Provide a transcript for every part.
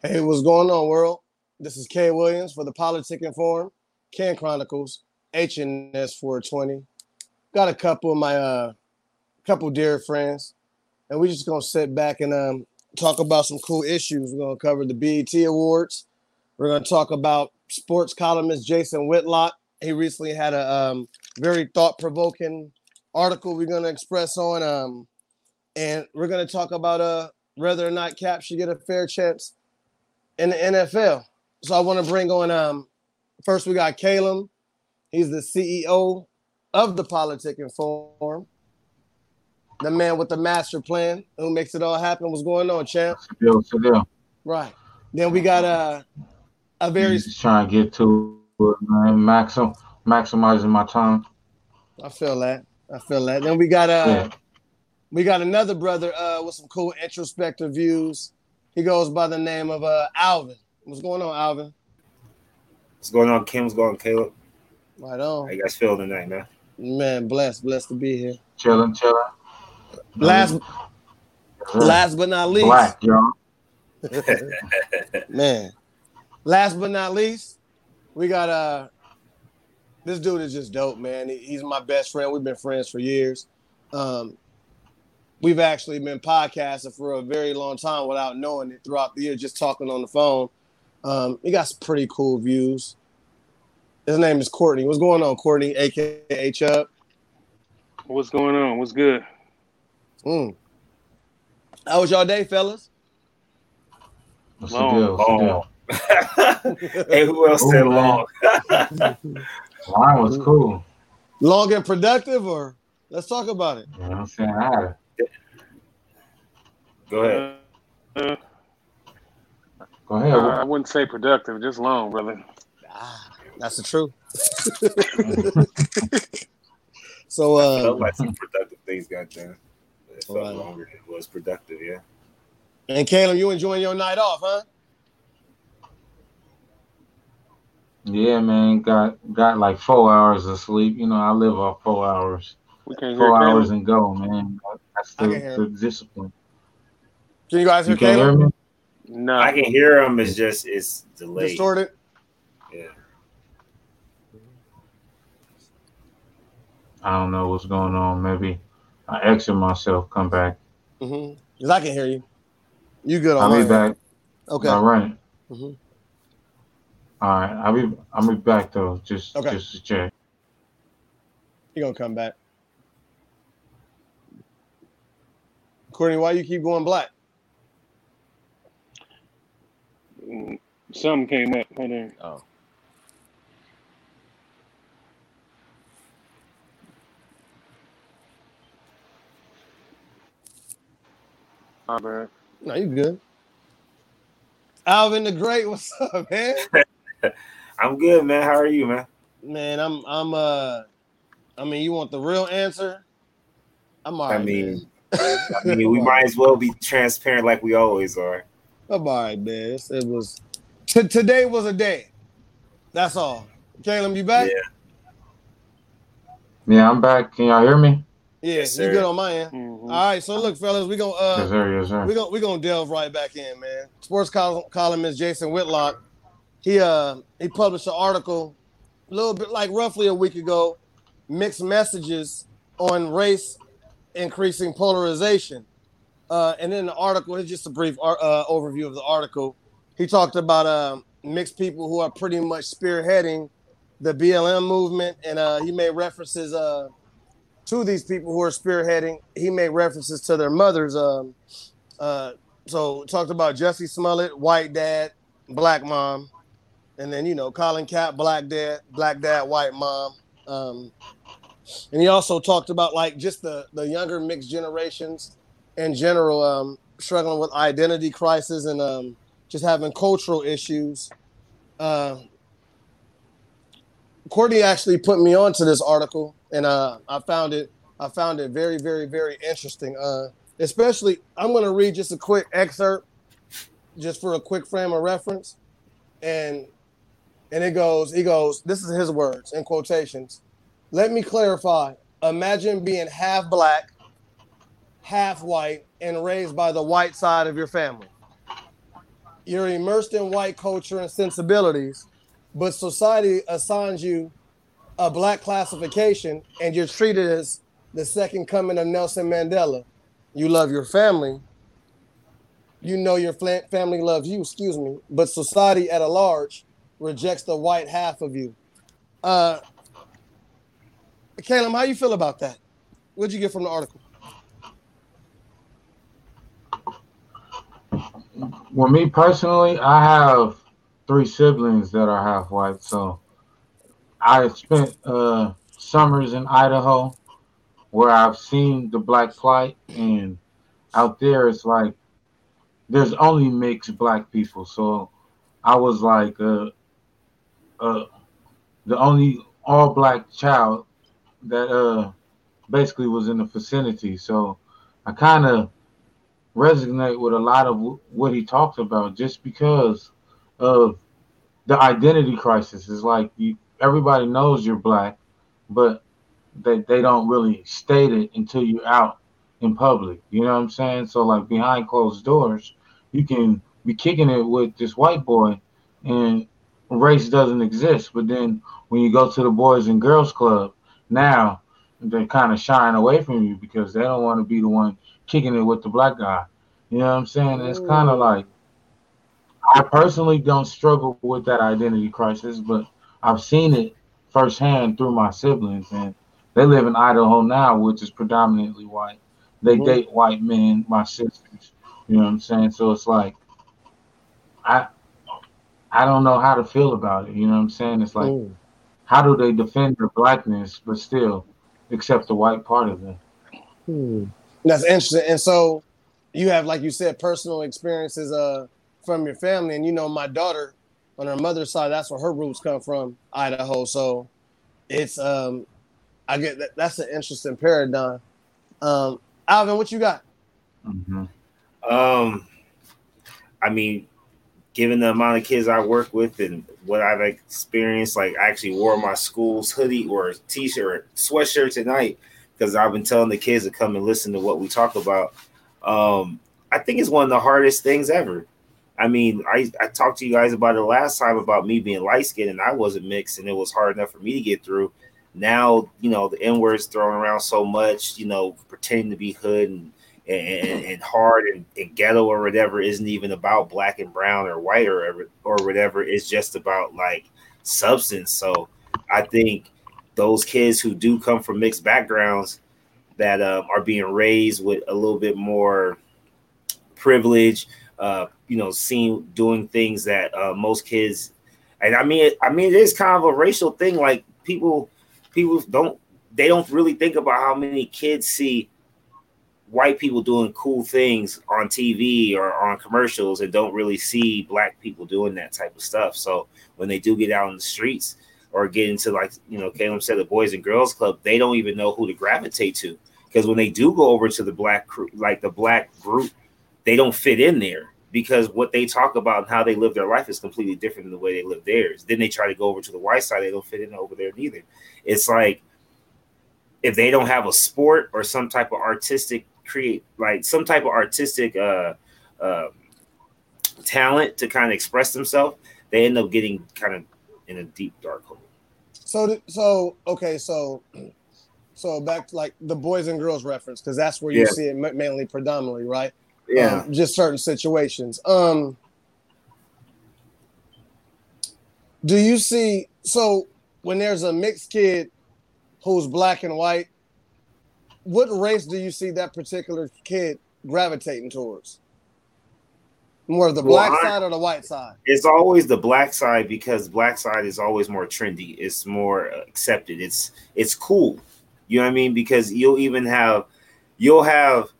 Hey, what's going on, world? This is Kay Williams for the Politic Informed, Ken Chronicles, HNS 420. Got a couple of my uh couple dear friends, and we're just gonna sit back and um talk about some cool issues. We're gonna cover the BET Awards. We're gonna talk about sports columnist Jason Whitlock. He recently had a um, very thought-provoking article we're gonna express on um and we're gonna talk about uh whether or not Cap should get a fair chance in the NFL. So I want to bring on um first we got Caleb. He's the CEO of the Politic Inform. The man with the master plan who makes it all happen. What's going on, champ? Still, still. Right. Then we got uh, a very Just trying to get to it, man. Maxim, maximizing my time. I feel that. I feel that. Then we got uh Yeah. we got another brother uh with some cool introspective views. He goes by the name of uh Alvin. What's going on, Alvin? What's going on, Kim? What's going on, Caleb? Right on. How you guys feel tonight, man? Man, blessed, blessed to be here. Chilling, chilling. Last Yes, sir. last but not least, Black, y'all. man. Last but not least, we got uh this dude is just dope, man. He- He's my best friend. We've been friends for years. Um we've actually been podcasting for a very long time without knowing it throughout the year, just talking on the phone. Um, he got some pretty cool views. His name is Courtney. What's going on, Courtney, aka Chubb? What's going on? What's good? Mm. How was y'all day, fellas? What's the Long, deal? What's the long. deal? hey, who else said long? Mine was cool. Long and productive, or let's talk about it. You know what I'm saying? I had it. Go ahead. Uh, Go ahead. I wouldn't say productive, just long, brother. Ah, that's the truth. so, I felt uh, like some productive things got done. It felt Right. longer than it was productive, yeah. and Caleb, you enjoying your night off, huh? Yeah, man. Got got like four hours of sleep. You know, I live off four hours. We can't hear Four hours and go, man. That's the, the discipline. Can you guys hear You can't hear me? No, I can hear him. It's just it's delayed. Distorted. Yeah. I don't know what's going on. Maybe I exit myself, come back. Mm-hmm. Cause I can hear you. You good I'll my be end. back. Okay. All right. Mhm. All right. I'll be I'll be back though. Just Okay. just to check. You gonna come back? Courtney, why you keep going black? Mm, something came up. Hold on. Oh. My bad. No, you good. Alvin the Great, what's up, man? I'm good, man. How are you, man? Man, I'm I'm uh I mean you want the real answer? I'm all I right. mean, man. I mean, we might as well be transparent like we always are. I'm all right, man. It's- It was t- today was a day. That's all. Caleb, you back? Yeah. Yeah, I'm back. Can y'all hear me? Yeah, Yes, you sir. good on my end. Mhm. All right, so look, fellas, we gonna uh yes, sir. Yes, sir. we gonna we gonna delve right back in, man. Sports col- columnist Jason Whitlock, he uh he published an article a little bit like roughly a week ago, mixed messages on race increasing polarization. Uh, and in the article, it's just a brief ar- uh, overview of the article. He talked about um, mixed people who are pretty much spearheading the BLM movement, and uh, he made references uh, to these people who are spearheading. He made references to their mothers. Um, uh, so talked about Jussie Smollett, white dad, black mom, and then you know Colin Cap, black dad, black dad, white mom. Um, and he also talked about like just the the younger mixed generations in general um, struggling with identity crisis and um, just having cultural issues. Uh, Courtney actually put me onto this article, and uh, I found it. I found it very, very, very interesting. Uh, especially, I'm going to read just a quick excerpt, just for a quick frame of reference, and and it goes. He goes. This is his words in quotations. Let me clarify. Imagine being half black, half white, and raised by the white side of your family. you're immersed in white culture and sensibilities, but society assigns you a black classification and you're treated as the second coming of Nelson Mandela. You love your family. You know your family loves you, excuse me, but society at a large rejects the white half of you. Uh, Caleb, how you feel about that? What'd you get from the article? Well, me personally, I have three siblings that are half white, so I spent uh, summers in Idaho where I've seen the black plight, and out there it's like there's only mixed black people. So I was like uh, uh, the only all black child that uh, basically was in the vicinity. So I kind of resonate with a lot of what he talked about just because of the identity crisis. Is like you, everybody knows you're black, but they, they don't really state it until you're out in public. You know what I'm saying? So like behind closed doors, you can be kicking it with this white boy and race doesn't exist. But then when you go to the boys and girls club, now they're kind of shying away from you because they don't want to be the one kicking it with the black guy. You know what I'm saying? It's kind of like I personally don't struggle with that identity crisis, but I've seen it firsthand through my siblings, and they live in Idaho now, which is predominantly white. They Mhm. date white men, my sisters. You know what I'm saying? So it's like I I don't know how to feel about it. You know what I'm saying? It's like Mm. how do they defend their blackness but still accept the white part of them? Hmm. That's interesting. And so you have, like you said, personal experiences uh from your family, and you know, my daughter on her mother's side, that's where her roots come from, Idaho. So it's um I get that that's an interesting paradigm. Um Alvin, what you got? hmm Um, I mean, given the amount of kids I work with and what I've experienced, like I actually wore my school's hoodie or t-shirt, sweatshirt tonight because I've been telling the kids to come and listen to what we talk about. Um, I think it's one of the hardest things ever. I mean, I, I talked to you guys about it last time about me being light skinned and I wasn't mixed and it was hard enough for me to get through. Now, you know, the N word's thrown around so much, you know, pretending to be hood and and, and hard and, and ghetto or whatever isn't even about black and brown or white or or whatever. It's just about like substance. So I think those kids who do come from mixed backgrounds that um, are being raised with a little bit more privilege, uh, you know, seeing doing things that uh, most kids, and I mean, I mean, it is kind of a racial thing. Like people, people don't they don't really think about how many kids see white people doing cool things on TV or on commercials and don't really see black people doing that type of stuff. So when they do get out in the streets or get into like you know, Caleb said the Boys and Girls Club, they don't even know who to gravitate to because when they do go over to the black crew, like the black group, they don't fit in there because what they talk about and how they live their life is completely different than the way they live theirs. Then they try to go over to the white side, they don't fit in over there neither. It's like if they don't have a sport or some type of artistic create like some type of artistic uh, uh, talent to kind of express themselves, they end up getting kind of in a deep dark hole. So so okay, so so back to like the boys and girls reference, because that's where you Yeah. see it mainly predominantly, right? Yeah, Um, just certain situations. Um, do you see? So when there's a mixed kid who's black and white, what race do you see that particular kid gravitating towards? More of the Well, black I- side or the white side? it's always the black side because black side is always more trendy. It's more accepted. It's it's cool. You know what I mean? Because you'll even have you'll have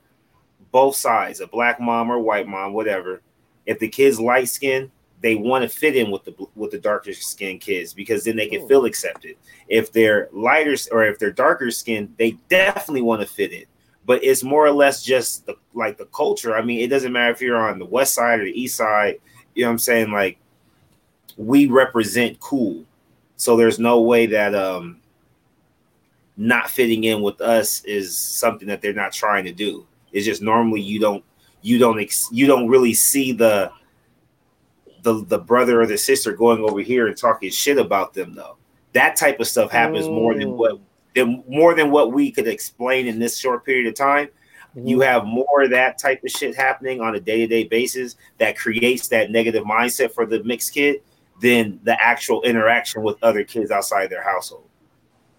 both sides, a black mom or white mom, whatever. If the kid's light skinned, they want to fit in with the with the darker skinned kids because then they can Ooh. feel accepted. If they're lighter or if they're darker skinned, they definitely want to fit in. But it's more or less just the, like the culture. I mean, it doesn't matter if you're on the west side or the east side. You know what I'm saying? Like we represent cool. So there's no way that um not fitting in with us is something that they're not trying to do. It's just normally you don't you don't ex- you don't really see the the the brother or the sister going over here and talking shit about them though. That type of stuff happens more than what than more than what we could explain in this short period of time. You mhm. have more of that type of shit happening on a day to day basis that creates that negative mindset for the mixed kid than the actual interaction with other kids outside their household.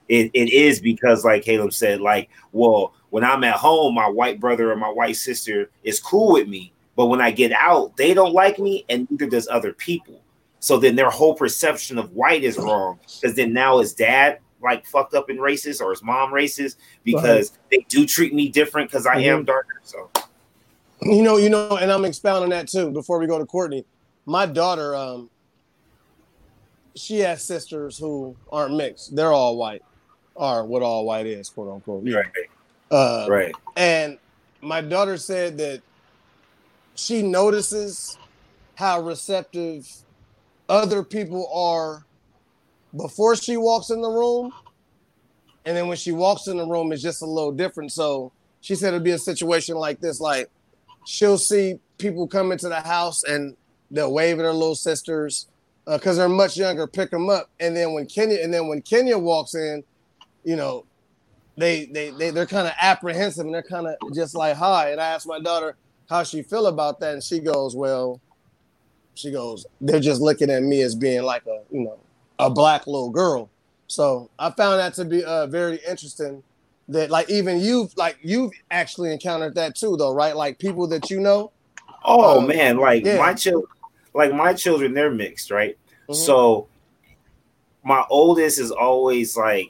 It, it is because, like Caleb said, like, well, when I'm at home, my white brother or my white sister is cool with me. But when I get out, they don't like me, and neither does other people. So then their whole perception of white is wrong. Because then now his dad like fucked up and racist or his mom racist because right. they do treat me different because I mm-hmm. am darker. So you know, you know, and I'm expounding that too before we go to Courtney. My daughter, um, she has sisters who aren't mixed. They're all white, or what all white is, quote unquote. Right. Uh, right. And my daughter said that she notices how receptive other people are before she walks in the room. And then when she walks in the room, it's just a little different. So she said it'd be a situation like this, like she'll see people come into the house and they'll wave at her little sisters because uh, they're much younger, pick them up. And then when Kenya, and then when Kenya walks in, you know, they they, they they're kind of apprehensive and they're kind of just like hi. And I asked my daughter how she feel about that, and she goes, well, she goes, they're just looking at me as being like a you know a black little girl. So I found that to be uh, very interesting. That like even you've like you've actually encountered that too, though, right? Like people that you know. Oh um, man, like yeah. my children, like my children, they're mixed, right? Mm-hmm. So my oldest is always like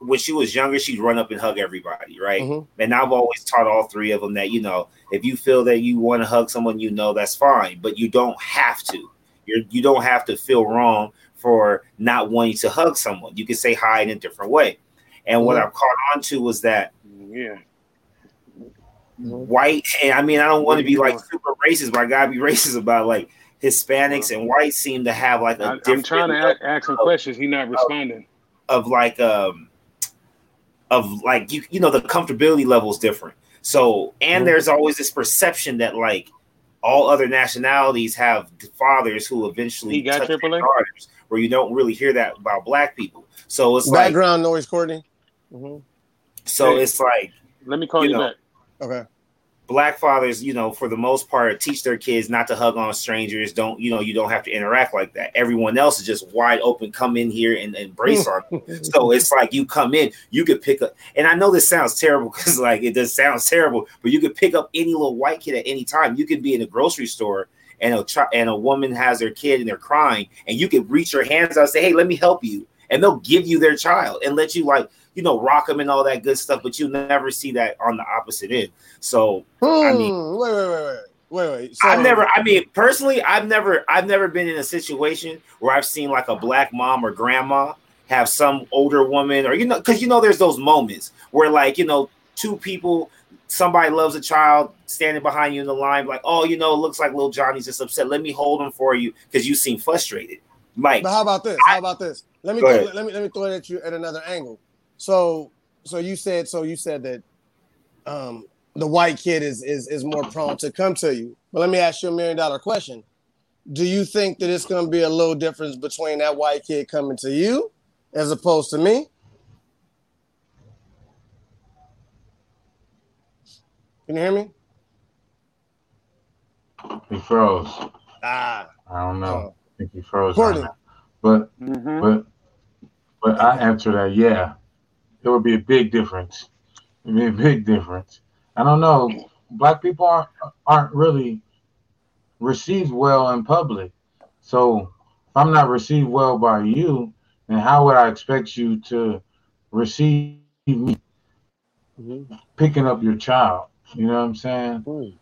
when she was younger, she'd run up and hug everybody, right? Mm-hmm. And I've always taught all three of them that you know, if you feel that you want to hug someone, you know that's fine, but you don't have to. You're you don't have to feel wrong for not wanting to hug someone. You can say hi in a different way. And what mm-hmm. I caught on to was that yeah. Mm-hmm. White, and I mean, I don't want to be like super racist, but I gotta be racist about like Hispanics and whites seem to have like a. I, am trying to ask some questions. He's not responding. Of, of like um, of like you you know the comfortability level is different. So and mm-hmm. there's always this perception that like all other nationalities have fathers who eventually he got touch daughters where you don't really hear that about black people. So it's background like, noise, Courtney. Mm-hmm. So hey, it's like, let me call you, you know, back. Okay. Black fathers, you know, for the most part, teach their kids not to hug on strangers. Don't, you know, you don't have to interact like that. Everyone else is just wide open. Come in here and embrace on. so it's like you come in, you could pick up. And I know this sounds terrible because like it does sounds terrible, but you could pick up any little white kid at any time. You could be in a grocery store and a ch- and a woman has their kid and they're crying, and you can reach your hands out and say, "Hey, let me help you," and they'll give you their child and let you like you know rock them and all that good stuff. But you never see that on the opposite end. So hmm, I mean, wait, wait, wait, wait. Wait, wait. So, I've never. I mean, personally, I've never. I've never been in a situation where I've seen like a black mom or grandma have some older woman, or you know, because you know, there's those moments where like you know, two people somebody loves a child standing behind you in the line, like, oh, you know, it looks like little Johnny's just upset. Let me hold him for you because you seem frustrated. Mike. But how about this? How about this? Let me throw, let me let me throw it at you at another angle. So so you said so you said that um the white kid is is is more prone to come to you. But let me ask you a million dollar question. Do you think that it's gonna be a little difference between that white kid coming to you as opposed to me? Can you hear me? He froze. Ah. I don't know. Oh. I think he froze. But mm-hmm. but but I answer that, yeah. It would be a big difference. It'd be a big difference. I don't know. Black people aren't aren't really received well in public. So if I'm not received well by you, then how would I expect you to receive me mm-hmm. picking up your child? You know what I'm saying? Mm.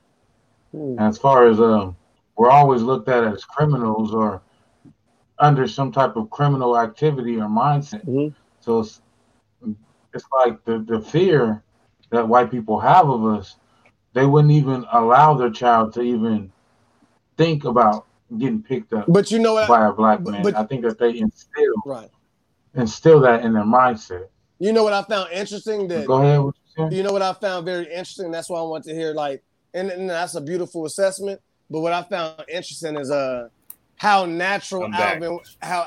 Mm. As far as um, we're always looked at as criminals or under some type of criminal activity or mindset. Mm-hmm. So it's, it's like the, the fear that white people have of us, they wouldn't even allow their child to even think about getting picked up but you know what, by a black man. But, I think that they instill right instill that in their mindset. You know what I found interesting that go ahead. You know what I found very interesting. That's why I want to hear like, and, and that's a beautiful assessment. But what I found interesting is uh, how natural I'm back. Alvin. How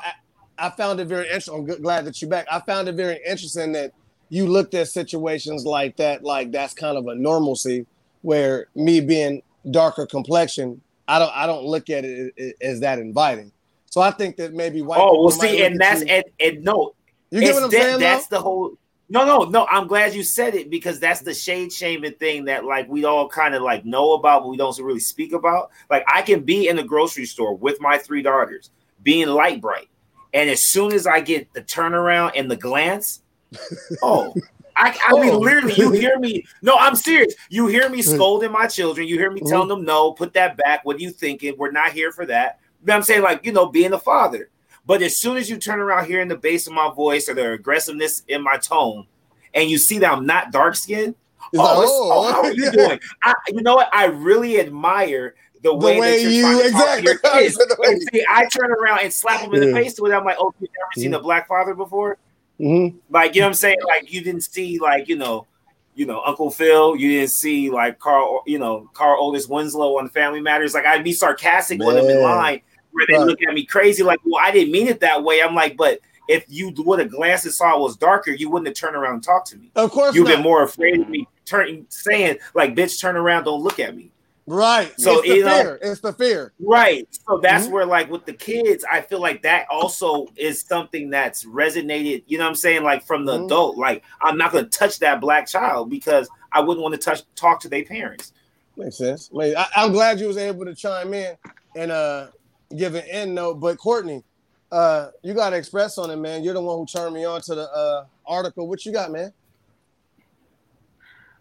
I, I found it very interesting. I'm glad that you're back. I found it very interesting that you looked at situations like that, like that's kind of a normalcy. Where me being darker complexion, I don't I don't look at it as that inviting. So I think that maybe white. Oh, well, people might see, and that's you- and, and no, you get what I'm that- saying. That's though? the whole. No, no, no. I'm glad you said it because that's the shade shaming thing that like we all kind of like know about, but we don't really speak about. Like I can be in the grocery store with my three daughters, being light bright, and as soon as I get the turnaround and the glance, oh. I, I mean, Oh. literally, you hear me. No, I'm serious. You hear me scolding my children. You hear me uh-huh. telling them, no, put that back. What are you thinking? We're not here for that. But I'm saying, like, you know, being a father. But as soon as you turn around hearing the bass of my voice or the aggressiveness in my tone, and you see that I'm not dark skinned, oh, like, oh, oh, how are you yeah. doing? I, you know what? I really admire the the way, way that you're you trying to talk to exactly. The way see, I turn around and slap them in the face with it. I'm like, oh, you've never seen a black father before? Mhm. Like, you know what I'm saying? Like, you didn't see, like, you know, you know, Uncle Phil, you didn't see like Carl, you know, Carl Otis Winslow on Family Matters. Like, I'd be sarcastic with them in line where they Right. look at me crazy, like, well, I didn't mean it that way. I'm like, but if you would have glanced and saw it was darker, you wouldn't have turned around and talked to me. Of course, You've not. been more afraid of me turning saying, like, bitch, turn around, don't look at me. right. So, it's the you know- fear. It's the fear. Right. So that's Mhm. where, like, with the kids, I feel like that also is something that's resonated, you know what I'm saying? Like, from the Mhm. adult, like, I'm not going to touch that black child because I wouldn't want to touch, talk to their parents. Makes sense. I I'm glad you was able to chime in and uh give an end note. But Courtney, uh, you got to express on it, man. You're the one who turned me on to the uh article. What you got, man?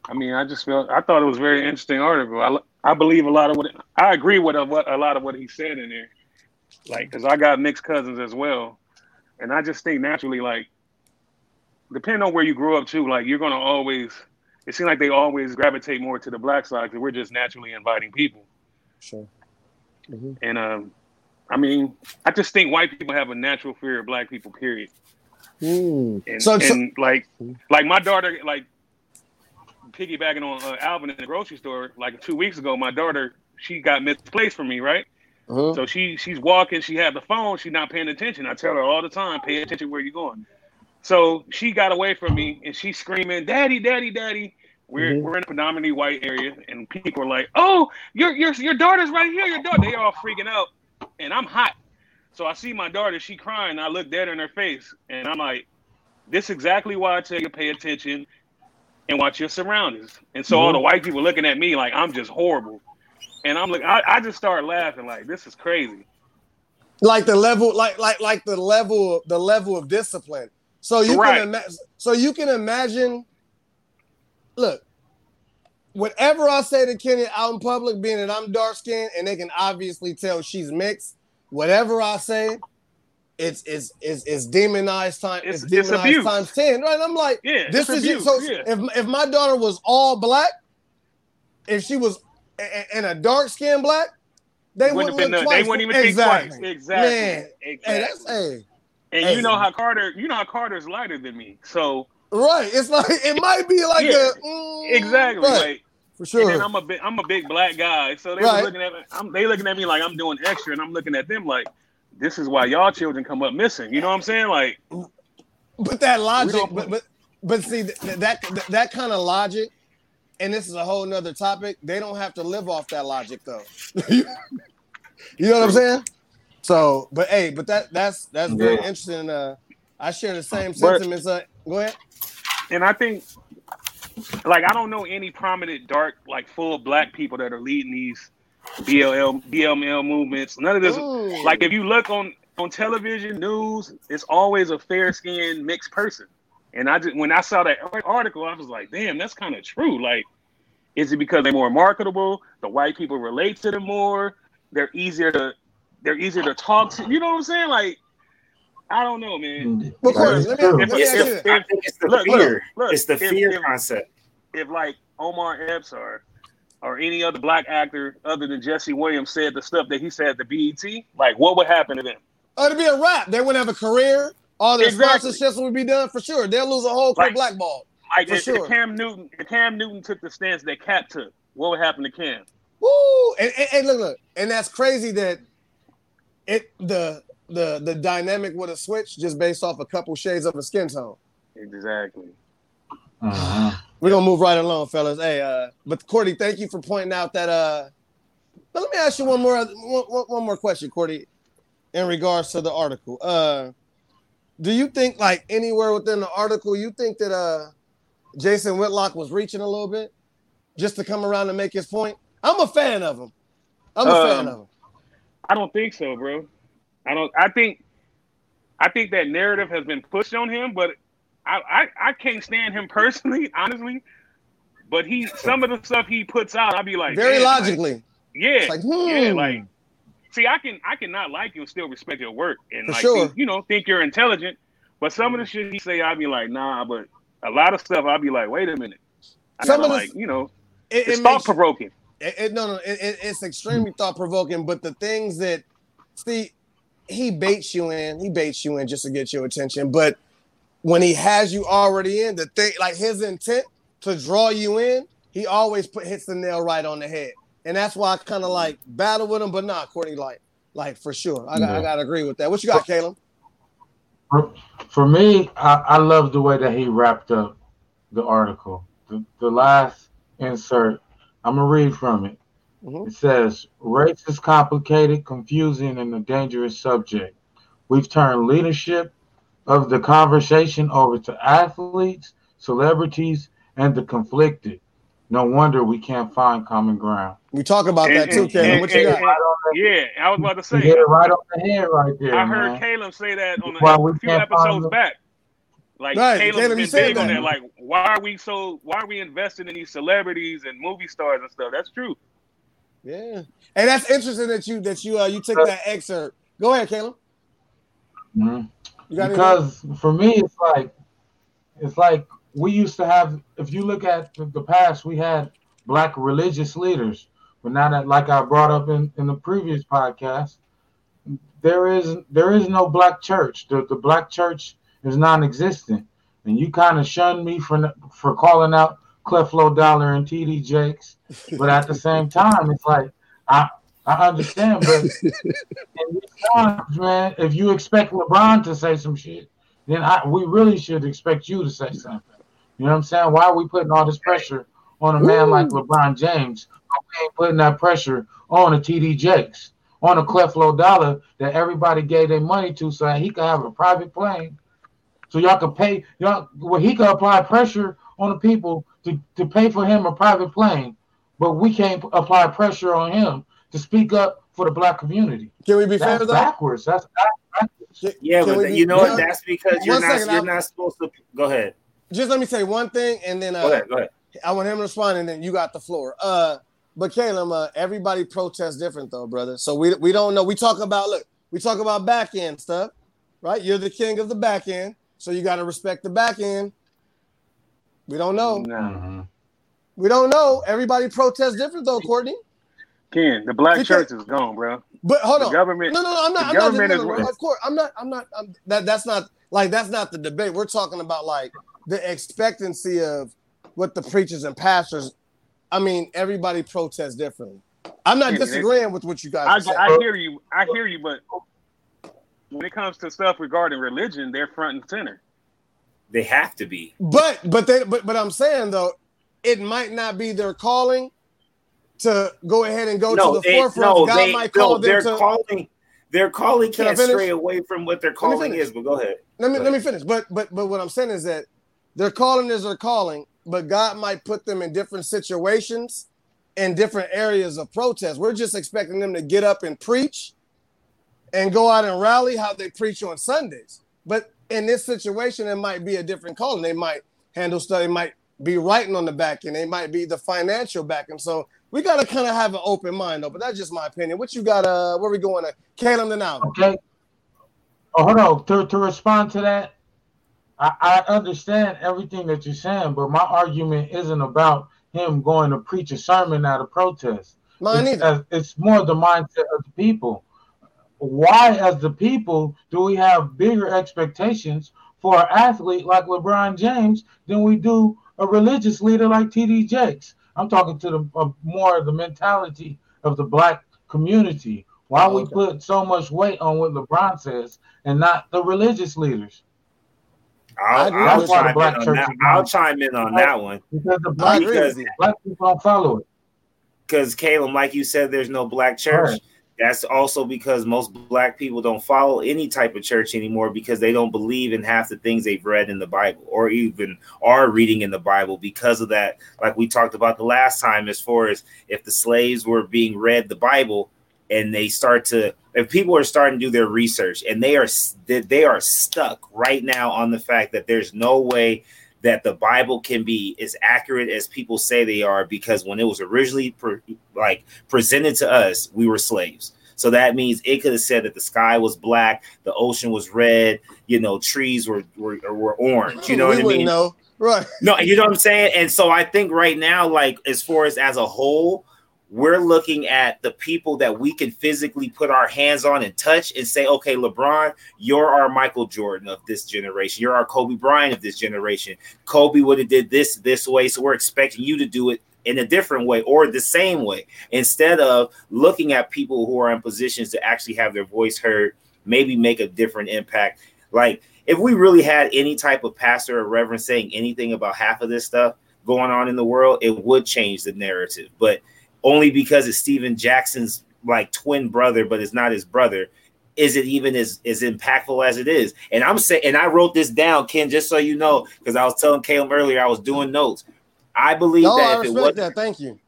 I mean, I just felt I thought it was a very interesting article. I I believe a lot of what I agree with a, what a lot of what he said in there. Like, cause I got mixed cousins as well, and I just think naturally, like, depending on where you grew up too, like you're gonna always. It seems like they always gravitate more to the black side because we're just naturally inviting people. Sure. And um, I mean, I just think white people have a natural fear of black people. Period. And, So- so- and like, like my daughter, like piggybacking on uh, Alvin in the grocery store, like two weeks ago, my daughter she got misplaced from me, right? Mhm. So she she's walking, she had the phone, she's not paying attention. I tell her all the time, pay attention where you're going. So she got away from me and she's screaming, Daddy, Daddy, Daddy. We're Mhm. we're in a predominantly white area and people are like, Oh, your your your daughter's right here, your daughter. They all freaking out. And I'm hot. So I see my daughter, she crying. I look dead in her face and I'm like, This is exactly why I tell you to pay attention and watch your surroundings. And so all the mhm. white people looking at me like I'm just horrible. And I'm like, I, I just start laughing, like, this is crazy. Like the level, like like like the level, the level of discipline. So you Right. can imagine. So you can imagine. Look, whatever I say to Kenny out in public, being that I'm dark skinned and they can obviously tell she's mixed. Whatever I say, it's it's it's, it's demonized time. It's, It's- it's demonized abuse. times ten. Right? I'm like, Yeah, this is abuse, So yeah. if if my daughter was all black, if she was a- a- and a dark skinned black, they wouldn't wouldn't, look the- they wouldn't even think exactly. twice. Exactly. Man, exactly. Hey, that's hey. and hey. you know how Carter, you know how Carter's lighter than me. So Right. It's like it might be like Yeah, a mm, exactly, right, like, for and sure. then I'm a big, I'm a big black guy. So they Right. looking at me, I'm, they looking at me like I'm doing extra, and I'm looking at them like, this is why y'all children come up missing. You know what I'm saying? Like, but that logic, but but but see th- th- that that, that kind of logic, and this is a whole nother topic. They don't have to live off that logic though. you know what I'm saying? So, but hey, but that that's that's very Yeah. interesting. Uh, I share the same sentiments. Uh, go ahead. and I think, like, I don't know any prominent dark, like, full black people that are leading these BLL, BLM movements. None of this. Ooh. Like, if you look on on television news, it's always a fair skinned mixed person. And I just when I saw that article, I was like, damn, that's kind of true. Like, is it because they're more marketable? The white people relate to them more. They're easier to they're easier to talk to. You know what I'm saying? Like, I don't know, man. Well, Corey, let me- let me ask you. I think it's the Look, look, fear. look. it's the If- fear if- concept. If like Omar Epps or or any other black actor other than Jesse Williams said the stuff that he said at the BET, like what would happen to them? Oh, to be a rap, they wouldn't have a career. All their Exactly. sponsorships would be done for sure. They'll lose a whole career Like- blackball. Like For if, sure. if Cam Newton, if Cam Newton took the stance that Cap took, what would happen to Cam? Woo! And, and, and look, look, and that's crazy that it the the the dynamic would have switched just based off a couple shades of a skin tone. Exactly. Mhm. We're gonna move right along, fellas. Hey, uh, but Cordy, thank you for pointing out that. Uh, but let me ask you one more one, one- one more question, Cordy, in regards to the article. Uh, do you think like anywhere within the article, you think that uh, Jason Whitlock was reaching a little bit just to come around and make his point? I'm a fan of him. I'm a fan Um, of him. I don't think so, bro. I don't. I think. I think that narrative has been pushed on him, but I, I, I can't stand him personally, honestly. But he, some of the stuff he puts out, I'd be like, Very "Damn, like, logically. yeah, It's like, yeah, hmm. like. See, I can, I cannot like you and still respect your work, and For like, sure. think- you know, think you're intelligent. But some of the shit he say, I'd be like, nah. But a lot of stuff, I'd be like, wait a minute. I Some of the- like, you know, it, it's it thought provoking. It, it- no, no, it, it- it's extremely thought provoking. But the things that, see, he baits you in, he baits you in just to get your attention. But when he has you already in, the thing, like his intent to draw you in, he always put hits the nail right on the head, and that's why I kind of like battle with him. But not Courtney, Light. like for sure, I got, I Yeah. gotta agree with that. What you got, Caleb? For, for me, I, I love the way that he wrapped up the article. The, the last insert, I'm gonna read from it. Mhm. It says, "Race is complicated, confusing, and a dangerous subject. We've turned leadership of the conversation over to athletes, celebrities, and the conflicted. No wonder we can't find common ground." We talk about that too, and- Caleb. and- What you and- got? Yeah, I was about to say. hit it right on the head right there, I heard man. Caleb say that on Why a few episodes them. back. Like Right, Caleb's Caleb, you been said big on that. that. Like, why are we so? Why are we investing in these celebrities and movie stars and stuff? That's true. Yeah, and that's interesting that you that you uh you took that excerpt. Go ahead, Caleb. Mhm. You got anything? because for me it's like it's like we used to have if you look at the, the past we had black religious leaders but now that like i brought up in, in the previous podcast there is there is no black church the, the black church is non-existent and you kind of shunned me for for calling out Creflo Dollar and TD Jakes, but at the same time, it's like I I understand, but in these times, man, if you expect LeBron to say some shit, then I, we really should expect you to say something. You know what I'm saying? Why are we putting all this pressure on a man like LeBron James? We ain't putting that pressure on a TD Jakes, on a Creflo Dollar that everybody gave their money to so that he could have a private plane. So y'all could pay y'all well he could apply pressure on the people to, to pay for him a private plane, but we can't apply pressure on him to speak up for the black community. Can we be fair That's though? backwards. That's backwards. Yeah, Can but be- you know one- what? That's because you're one not second, you're I'm- not supposed to. Go ahead. Just let me say one thing, and then Go uh, ahead. Go ahead. I want him to respond, and then you got the floor. Uh, but Caleb, uh, everybody protests different though, brother. So we we don't know. We talk about look, we talk about back end stuff, right? You're the king of the back end, so you got to respect the back end. We don't know. Mhm. We don't know. Everybody protests different though, Courtney. Ken, the black Because- church is gone, bro. But hold The on. government. No, no, no. I'm not. the I'm not. government no, is- no, no, of course, I'm not. I'm not. I'm, that that's not like that's not the debate. We're talking about like the expectancy of what the preachers and pastors. I mean, everybody protests differently. I'm not Yeah, disagreeing with what you guys I. I hear you. I hear you, but when it comes to stuff regarding religion, they're front and center. They have to be. But but they but but I'm saying though, it might not be their calling to go ahead and go no, to the forefront. no, God they, might no, call them they're to. calling. Their calling Can can't stray away from what their calling is. But go ahead. let me Go let me finish. But but but what I'm saying is that their calling is their calling, but God might put them in different situations in different areas of protest. We're just expecting them to get up and preach and go out and rally how they preach on Sundays. But in this situation, it might be a different calling. They might handle stuff, they might be writing on the back end, they might be the financial back end. So we gotta kind of have an open mind though, but that's just my opinion. What you got uh where we going to Caleb the now? Okay. Oh, hold on. To, to respond to that, I, I understand everything that you're saying, but my argument isn't about him going to preach a sermon at a protest. Mine it's, either. uh, it's more the mindset of the people. Why, as the people, do we have bigger expectations for an athlete like LeBron James than we do a religious leader like TD Jakes? I'm talking to the uh, more of the mentality of the black community. Why Oh, we put so much weight on what LeBron says and not the religious leaders? I I'll, I'll with you. chime in Black on church I'll chime in on that one Because the black, agree with you. black people don't follow it. because Caleb, like you said, there's no black church. Right. That's also because most black people don't follow any type of church anymore because they don't believe in half the things they've read in the Bible or even are reading in the Bible because of that. Like we talked about the last time, as far as if the slaves were being read the Bible and they start to, if people are starting to do their research and they are they are stuck right now on the fact that there's no way that the Bible can be as accurate as people say they are because when it was originally pre- like presented to us, we were slaves. So that means it could have said that the sky was black, the ocean was red, you know, trees were were, were orange. You know we what I mean? know. Right. No, you know what I'm saying? And so I think right now, like as far as as a whole, we're looking at the people that we can physically put our hands on and touch and say, okay, LeBron, you're our Michael Jordan of this generation. You're our Kobe Bryant of this generation. Kobe would have did this this way, so we're expecting you to do it in a different way or the same way instead of looking at people who are in positions to actually have their voice heard, maybe make a different impact. Like if we really had any type of pastor or reverend saying anything about half of this stuff going on in the world, it would change the narrative. But only because it's Stephen Jackson's like twin brother, but it's not his brother, is it even as, as impactful as it is? And I'm saying, and I wrote this down, Ken, just so you know, because I was telling Caleb earlier, I was doing notes. I believe No, I that if it was that. Thank you.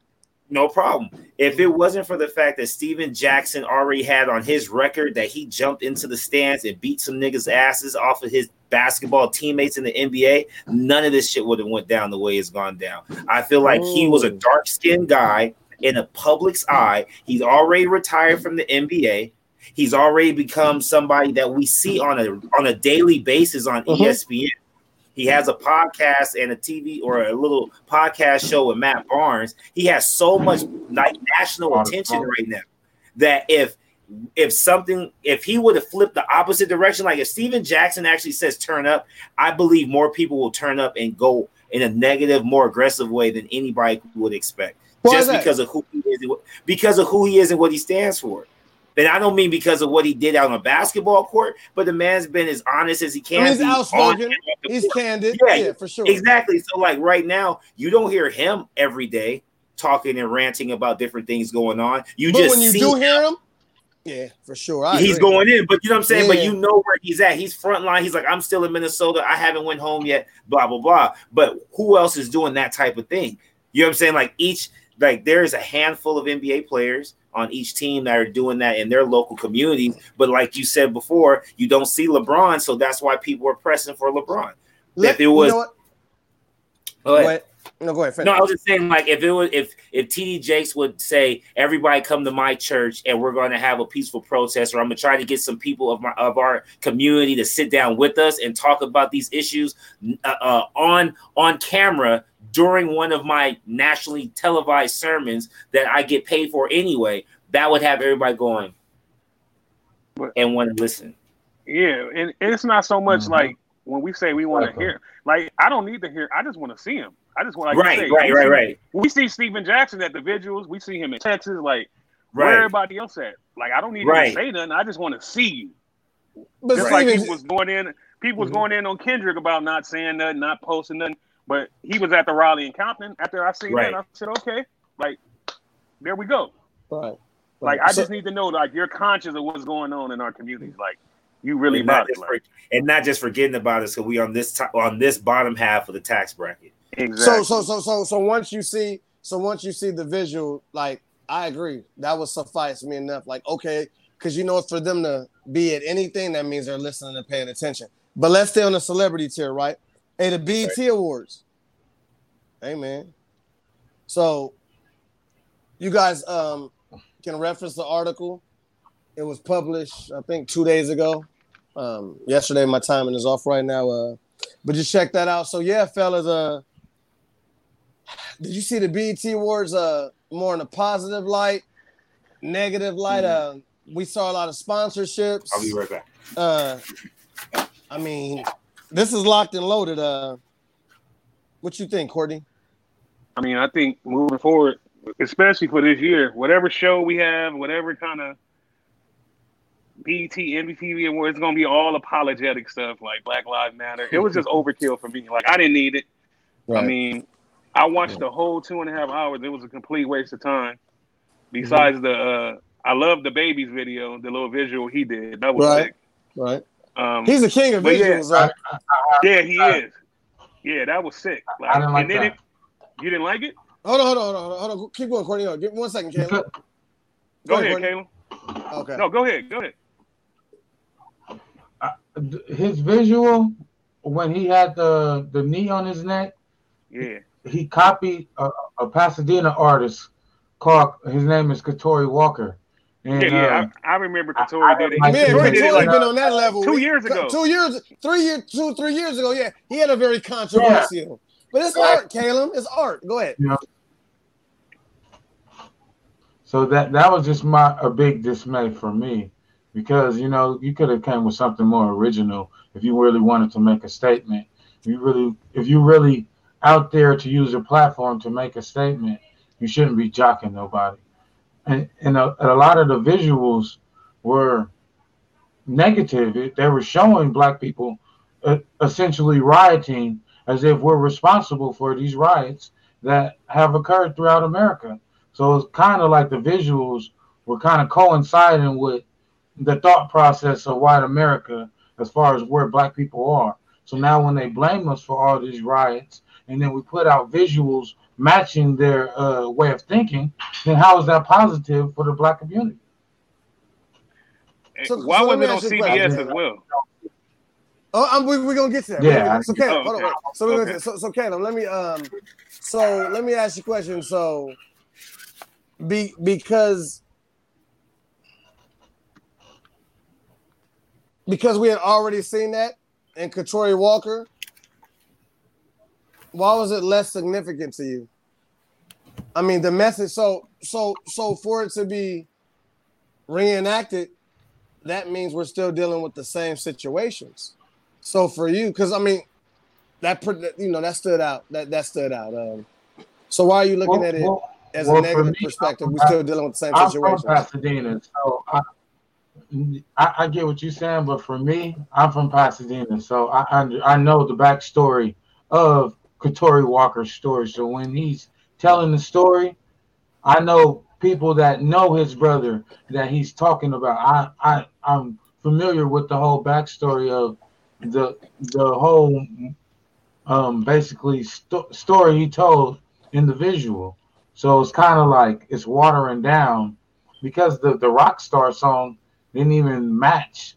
no problem. If it wasn't for the fact that Stephen Jackson already had on his record that he jumped into the stands and beat some niggas' asses off of his basketball teammates in the NBA, none of this shit would have went down the way it's gone down. I feel like he was a dark skinned guy in a public's eye. He's already retired from the NBA. He's already become somebody that we see on a on a daily basis on Mhm. ESPN. He has a podcast and a TV or a little podcast show with Matt Barnes. He has so much like national attention right now that if if something if he would have flipped the opposite direction, like if Stephen Jackson actually says turn up, I believe more people will turn up and go in a negative, more aggressive way than anybody would expect. Why just because of who he is, and what- because of who he is and what he stands for. And I don't mean because of what he did out on a basketball court, but the man's been as honest as he can. mean, he's outspoken. He's court. candid. Yeah, Yeah, for sure. Exactly. So, like right now, you don't hear him every day talking and ranting about different things going on. You but just when you do hear him, yeah, for sure. I he's agree. going in, but you know what I'm saying. But you know where he's at. He's front line. He's like, I'm still in Minnesota. I haven't went home yet. Blah blah blah. But who else is doing that type of thing? You know what I'm saying? Like each, like there's a handful of NBA players on each team that are doing that in their local communities. But like you said before, you don't see LeBron, so that's why people are pressing for LeBron. Let- if it was- you know what? Go ahead. Go ahead. No, go ahead. Finish. No, I was just saying, like, if it was if if TD Jakes would say, "Everybody come to my church, and we're going to have a peaceful protest," or I'm going to try to get some people of my of our community to sit down with us and talk about these issues uh, uh, on on camera during one of my nationally televised sermons that I get paid for anyway, that would have everybody going But- and want to listen. Yeah, and, and it's not so much Mhm. like when we say we want to hear. Like I don't need to hear. I just want to see him. I just want like you right, say, right, we right, see- right, We see Stephen Jackson at the vigils. We see him in Texas. Like where right. everybody else at. Like I don't need Right. to say nothing. I just want to see you. but Just like Stephen, people was going in, people was Mhm. going in on Kendrick about not saying nothing, not posting nothing. But he was at the Raleigh and Compton. After I seen Right. that, I said, okay, like there we go. right. Like. I So- just need to know, like you're conscious of what's going on in our communities. Like you really and, not about it. just Like, for- and not just forgetting about us because we on this top, on this bottom half of the tax bracket. exactly. So so so so so once you see so once you see the visual, like I agree, that would suffice me enough. Like okay, because you know for them to be at anything, that means they're listening and paying attention. But let's stay on the celebrity tier, right? Hey, the BET Awards. Hey man. So you guys um can reference the article. It was published, I think, two days ago. Um, yesterday, my timing is off right now. Uh, but just check that out. So yeah, fellas, uh, did you see the BET Awards uh more in a positive light, negative light? Uh, we saw a lot of sponsorships. I'll be right back. Uh, I mean, this is locked and loaded. Uh, what you think, Courtney? I mean, I think moving forward, especially for this year, whatever show we have, whatever kind of BET, MTV Awards. It's gonna be all apologetic stuff like Black Lives Matter. It was just overkill for me. Like I didn't need it. Right. I mean, I watched the whole two and a half hours. It was a complete waste of time. Besides the, uh, I love DaBaby's video, the little visual he did. That was Right. sick. right. Um, He's a king of But yeah, visuals, right? yeah, he is. Yeah, that was sick. Like, I didn't like and then that. it, you didn't like it? Hold on, hold on, hold on, hold on. Keep going, Courtney. Give me one second, Caleb. Because- Go, ahead, ahead, Caleb. Okay. No, go ahead. Go ahead. his visual when he had the the knee on his neck, Yeah. he copied a, a Pasadena artist called his name is Katori Walker. And, Yeah, yeah. um, I, I remember I- Katori I did it. like Man, Katori Katori did it like been on that level two years ago. Two years, three years, two, three years ago. Yeah, he had a very controversial. But it's art, Caleb. It's art. Go ahead. So that that was just my a big dismay for me because you know you could have came with something more original if you really wanted to make a statement. If you really if you really out there to use your platform to make a statement, you shouldn't be jocking nobody. And and a, a lot of the visuals were negative. It- They were showing black people uh, essentially rioting as if we're responsible for these riots that have occurred throughout America. So it's kind of like the visuals were kind of coinciding with the thought process of white America as far as where black people are. So now when they blame us for all these riots and then we put out visuals matching their uh, way of thinking, then how is that positive for the black community? So- Why so let was me it on ask you a CBS question. as well? Oh, I'm, we, we're gonna get to that. Yeah, So I- Caleb, Oh, hold on. okay. So, we're gonna so so Caleb, let me um, so let me ask you a question. So, be because because we had already seen that in Katori Walker. Why was it less significant to you? I mean, the message. So so so for it to be reenacted, that means we're still dealing with the same situations. So for you, because I mean, that you know that stood out. That that stood out. Um, so why are you looking Well, at it well, as well, a negative me, perspective? We're still dealing with the same I'm from. Pasadena, so I, I, I get what you're saying, but for me, I'm from Pasadena, so I I, I know the backstory of Katori Walker's story. So when he's telling the story, I know people that know his brother that he's talking about. I I I'm familiar with the whole backstory of the the whole um basically sto- story he told in the visual. So it's kind of like it's watering down because the the rock star song didn't even match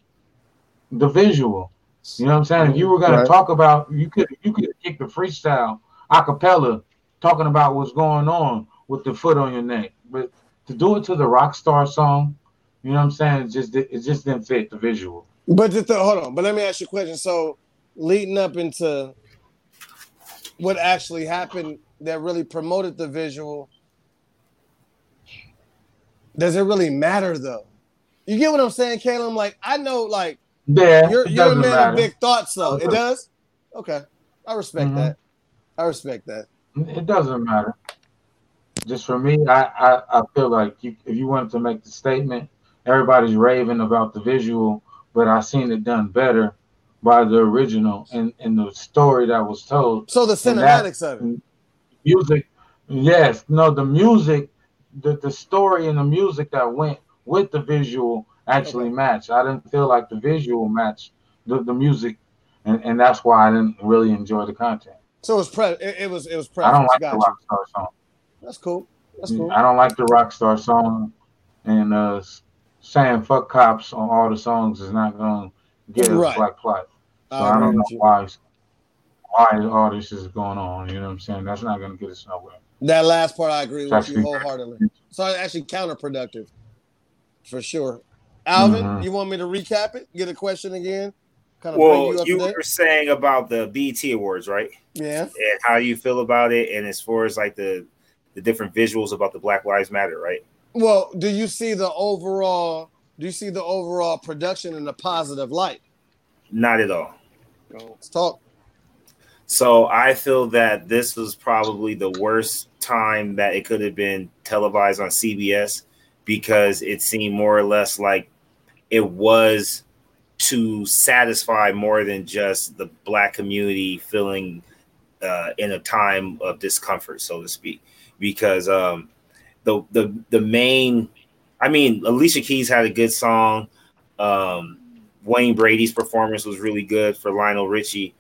the visual. You know what I'm saying? If you were gonna Right. talk about, you could you could kick the freestyle a cappella talking about what's going on with the foot on your neck, but to do it to the rock star song, you know what I'm saying? It just it just didn't fit the visual. But just hold on. But let me ask you a question. So leading up into what actually happened that really promoted the visual, does it really matter though? You get what I'm saying, Caleb? Like I know, like Yeah, you're you're a man matter. of big thoughts, though. It does. Okay, I respect Mhm. that. I respect that. It doesn't matter. Just for me, I, I, I feel like you, if you wanted to make the statement, everybody's raving about the visual, but I seen it done better by the original and, and the story that was told. So the And that- cinematics of it. Music, yes, no, the music, the, the story and the music that went with the visual actually Okay. matched. I didn't feel like the visual matched the, the music, and, and that's why I didn't really enjoy the content. So it was pre. It, it was it was I don't like Got the you. rock star song. That's cool. That's cool. I don't like the Rockstar song, and uh, saying "fuck cops" on all the songs is not going to get us Right. black plight. So I I, don't know why why all this is going on. You know what I'm saying? That's not going to get us nowhere. That last part I agree with It's you wholeheartedly. So it's actually counterproductive, for sure. Alvin, Mhm. you want me to recap it? Get a question again? Kind of Well, you up you were saying about the BET Awards, right? Yeah. And how you feel about it, and as far as like the the different visuals about the Black Lives Matter, right? Well, do you see the overall? Do you see the overall production in a positive light? Not at all. Let's talk. So I feel that this was probably the worst time that it could have been televised on CBS because it seemed more or less like it was to satisfy more than just the black community feeling uh, in a time of discomfort, so to speak. Because um, the the the main, I mean, Alicia Keys had a good song. Um, Wayne Brady's performance was really good for Lionel Richie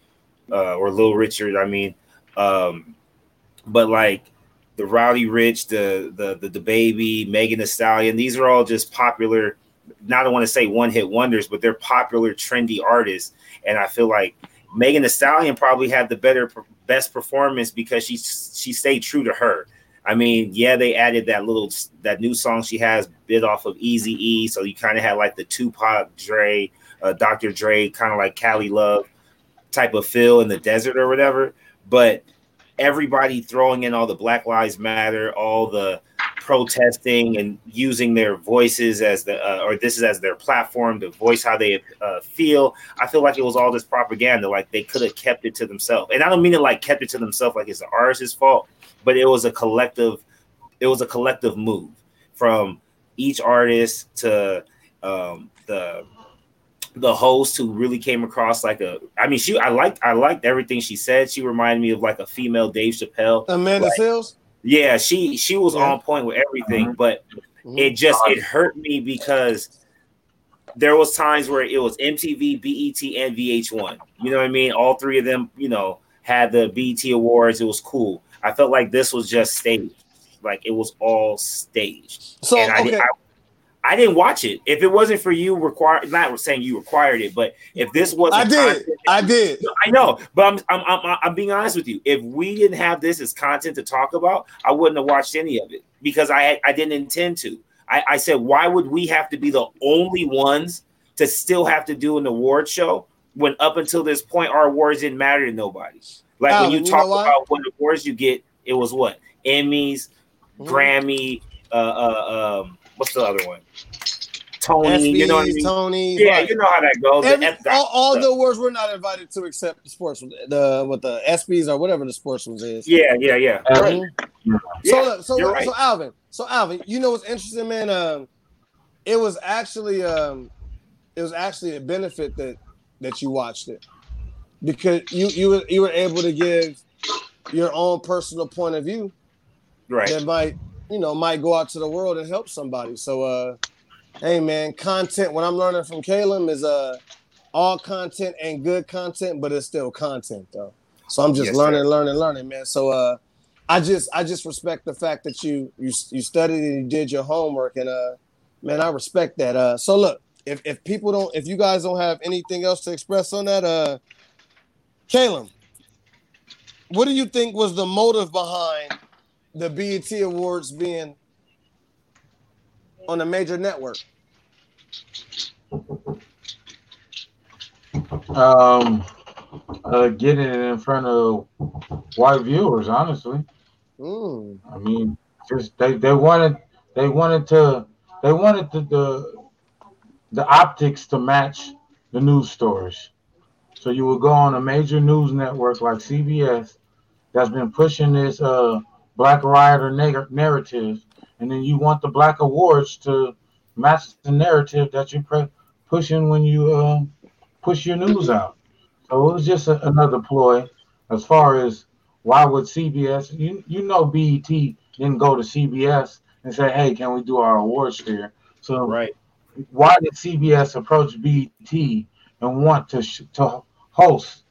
uh, or Little Richard. I mean, um, but like the Roddy Ricch, the the the, the Baby, Megan Thee Stallion, these are all just popular. Not I want to say one hit wonders, but they're popular, trendy artists, and I feel like Megan Thee Stallion probably had the better, best performance because she she stayed true to her. I mean, yeah, they added that little that new song she has bit off of Easy E, so you kind of had like the Tupac, Dre, uh, Dr. Dre, kind of like Cali Love type of feel in the desert or whatever. But everybody throwing in all the Black Lives Matter, all the protesting and using their voices as the uh, or this is as their platform to voice how they uh, feel. I feel like it was all this propaganda. Like they could have kept it to themselves, and I don't mean it like kept it to themselves like it's the artist's fault, but it was a collective. It was a collective move from each artist to um, the the host who really came across like a I mean she I liked I liked everything she said. She reminded me of like a female Dave Chappelle. Amanda like? Yeah, she she was yeah. on point with everything, mm-hmm. but mm-hmm. it just it hurt me because there was times where it was MTV, BET, and VH1. You know what I mean? All three of them, you know, had the BET awards. It was cool. I felt like this was just staged. Like it was all staged. So and okay. I, I, didn't watch it. If it wasn't for you, require not saying you required it, but if this wasn't, I did, content, I did, I know. But I'm, I'm, I'm, I'm being honest with you. If we didn't have this as content to talk about, I wouldn't have watched any of it because I, I didn't intend to. I, I said, why would we have to be the only ones to still have to do an award show when up until this point our awards didn't matter to nobody? Like when you, you talk about what awards you get, it was what Emmys, mm-hmm. Grammy, uh, uh, um, what's the other one? Tony, SBs, you know what I mean? Tony, yeah, right. you know how that goes. Every, all, all the awards we're not invited to except the sports, the what the SBs or whatever the sports ones is. Yeah, yeah, yeah. Right. Yeah. So, so, so, right. so, Alvin, so Alvin, you know what's interesting, man? Um, it was actually, um, it was actually a benefit that that you watched it because you you were you were able to give your own personal point of view, right? That might you know might go out to the world and help somebody. So, uh, hey man, content. What I'm learning from Caleb is uh, all content and good content, but it's still content though. So I'm just yes, learning, sir. learning, learning, man. So uh, I just I just respect the fact that you you you studied and you did your homework, and uh, man, I respect that. Uh, so look, if if people don't, if you guys don't have anything else to express on that, uh, Caleb, what do you think was the motive behind the BET Awards being on a major network? Um, uh, getting it in front of white viewers, honestly. Mm. I mean, just they, they wanted they wanted to they wanted the, the the optics to match the news stories. So you would go on a major news network like CBS that's been pushing this uh black rioter neg- narrative, and then you want the black awards to match the narrative that you're pre- pushing when you uh, push your news out. So it was just a, another ploy. As far as why would CBS, you you know, BET didn't go to CBS and say, "Hey, can we do our awards here?" So right, why did CBS approach BET and want to sh- to host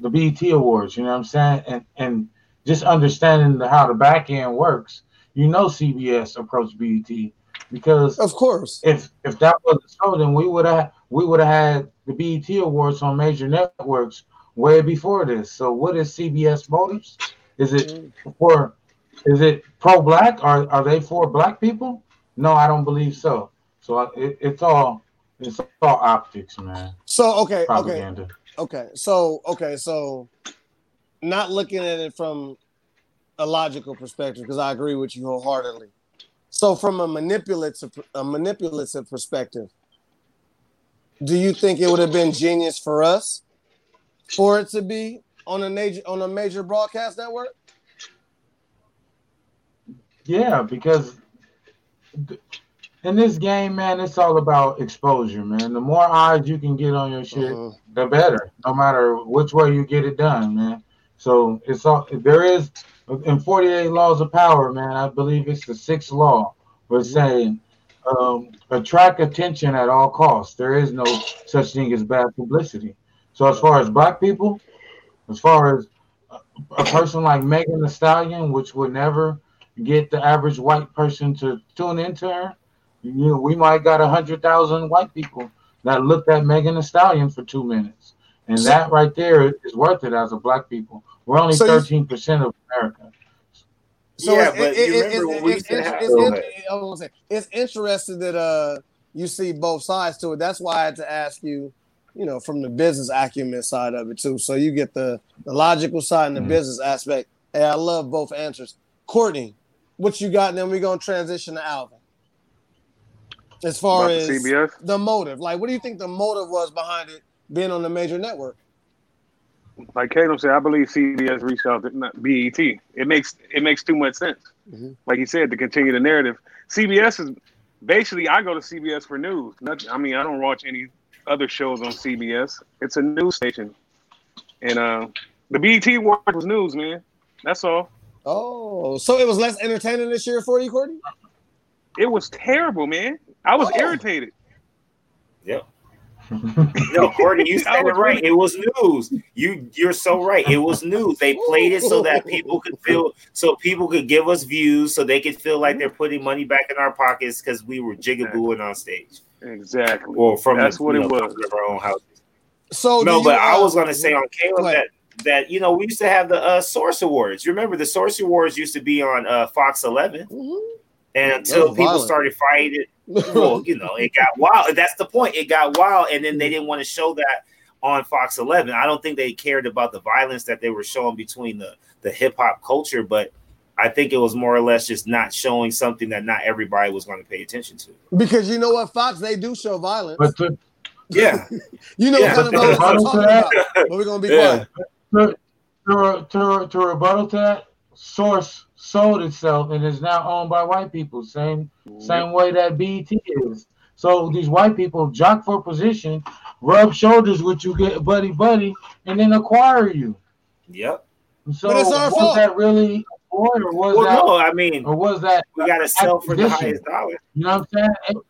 the BET Awards? You know what I'm saying? And and just understanding the, how the back end works, you know CBS approached BET because of course if if that wasn't so, then we would have we would have had the BET Awards on major networks way before this. So what is CBS motives? Is it for is it pro black? Are are they for black people? No, I don't believe so. So it, it's all it's all optics, man. So okay, Propaganda. okay, okay. So okay, so not looking at it from a logical perspective because I agree with you wholeheartedly. So, from a manipulative a manipulative perspective, do you think it would have been genius for us for it to be on a major on a major broadcast network? Yeah, because in this game, man, it's all about exposure, man. The more eyes you can get on your shit, Mhm. the better. No matter which way you get it done, man. So it's all there is in 48 laws of power, man. I believe it's the sixth law. We're saying um, attract attention at all costs. There is no such thing as bad publicity. So as far as black people, as far as a- person like Megan Thee Stallion, which would never get the average white person to tune into her, you know, we might got a hundred thousand white people that looked at Megan Thee Stallion for two minutes, and So- that right there is worth it as a black people. We're only So thirteen percent of America. So Yeah, it's, but it, you it, it, remember it's, when we it's, used to it's, have- it's, Go it's, ahead. I was gonna say, it's interesting that uh you see both sides to it. That's why I had to ask you, you know, from the business acumen side of it too. So you get the the logical side and the Mhm. business aspect. Hey, I love both answers. Courtney, what you got? And then we're gonna transition to Alvin. As far About as the CBS. the motive, like, what do you think the motive was behind it being on the major network? Like Kato said, I believe CBS reached out to not BET. It makes it makes too much sense. Mhm. Like he said, to continue the narrative. CBS is basically I go to CBS for news. Nothing, I mean, I don't watch any other shows on CBS. It's a news station, and uh, the BET Awards was news, man. That's all. Oh, so it was less entertaining this year for you, Courtney? It was terrible, man. I was Oh. irritated. Yep. No, Courtney, you I said it right. It was news. You you're so right. It was news. They played it so that people could feel so people could give us views so they could feel like they're putting money back in our pockets because we were jigabooing on stage. Exactly. Well, from That's the, what you it know, was. of our own houses. So No, do you, but I uh, was gonna say on Caleb that that you know we used to have the uh, Source Awards. You remember the Source Awards used to be on uh, Fox 11, Mhm. And until people violent. started fighting, well, you know, it got wild. That's the point. It got wild, and then they didn't want to show that on Fox 11. I don't think they cared about the violence that they were showing between the the hip hop culture, but I think it was more or less just not showing something that not everybody was going to pay attention to. Because you know what, Fox, they do show violence. But to, Yeah, you know Yeah. what kind of violence I'm talking about. But we're gonna be Yeah. quiet. to, to, to rebuttal to that, Source sold itself and is now owned by white people. Same same way that BET is. So these white people jock for position, rub shoulders with you, get buddy buddy, and then acquire you. yep. So But it's our was fault. that really a or was Well, that no, I mean or was that we got to sell for the highest dollar. You know what I'm saying?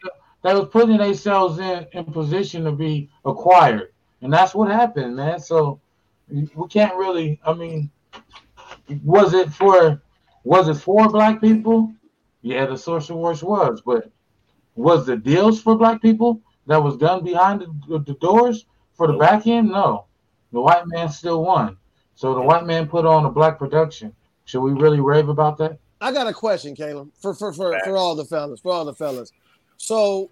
They was putting themselves in, in position to be acquired. And that's what happened, man. So we can't really I mean was it for was it for black people? Yeah, the social wars was, but was the deals for black people that was done behind the, the doors for the back end? No. The white man still won. So the white man put on a black production. Should we really rave about that? I got a question, Caleb, for for for, for all the fellas, for all the fellas. So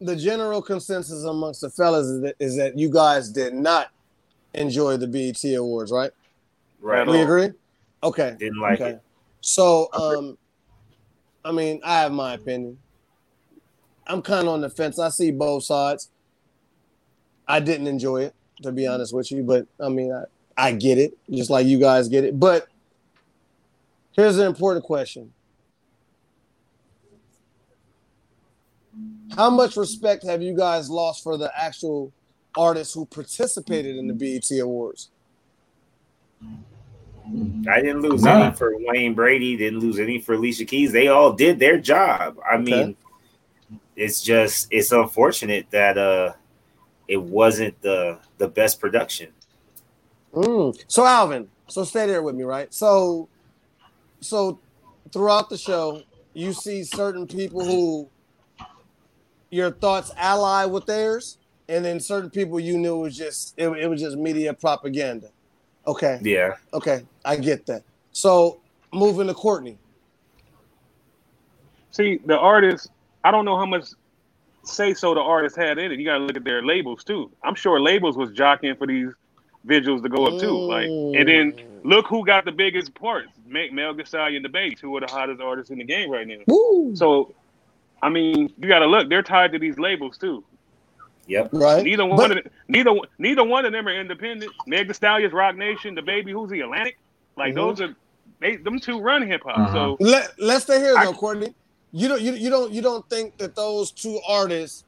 the general consensus amongst the fellas is that, is that you guys did not enjoy the BET Awards, right? Right. We agree? Okay. Didn't like okay. it. So, um, I mean, I have my opinion. I'm kind of on the fence. I see both sides. I didn't enjoy it, to be honest with you, but I mean, I, I get it, just like you guys get it. But here's an important question How much respect have you guys lost for the actual artists who participated in the BET Awards? I didn't lose None. any for Wayne Brady. Didn't lose any for Alicia Keys. They all did their job. I mean, it's just it's unfortunate that uh it wasn't the the best production. Mm. So Alvin, so stay there with me, right? So, so throughout the show, you see certain people who your thoughts ally with theirs, and then certain people you knew was just it, it was just media propaganda. Okay, Yeah. okay, I get that. So moving to Courtney. See, the artist, I don't know how much say so the artist had in it. You got to look at their labels too. I'm sure labels was jockeying for these visuals to go up too. Like, and then mm. look who got the biggest parts: Make Mel Gasol and the Bay, who are the hottest artists in the game right now. Woo! So, I mean, you got to look. They're tied to these labels too. Yep. right? Neither one, But- of the, neither neither one of them are independent. Meg Thee Stallion's, Roc Nation, the Baby, who's the Atlantic? Like Mhm. those are they them two run hip hop. Uh-huh. So Let Let's stay here though, Courtney. you don't you, you don't you don't think that those two artists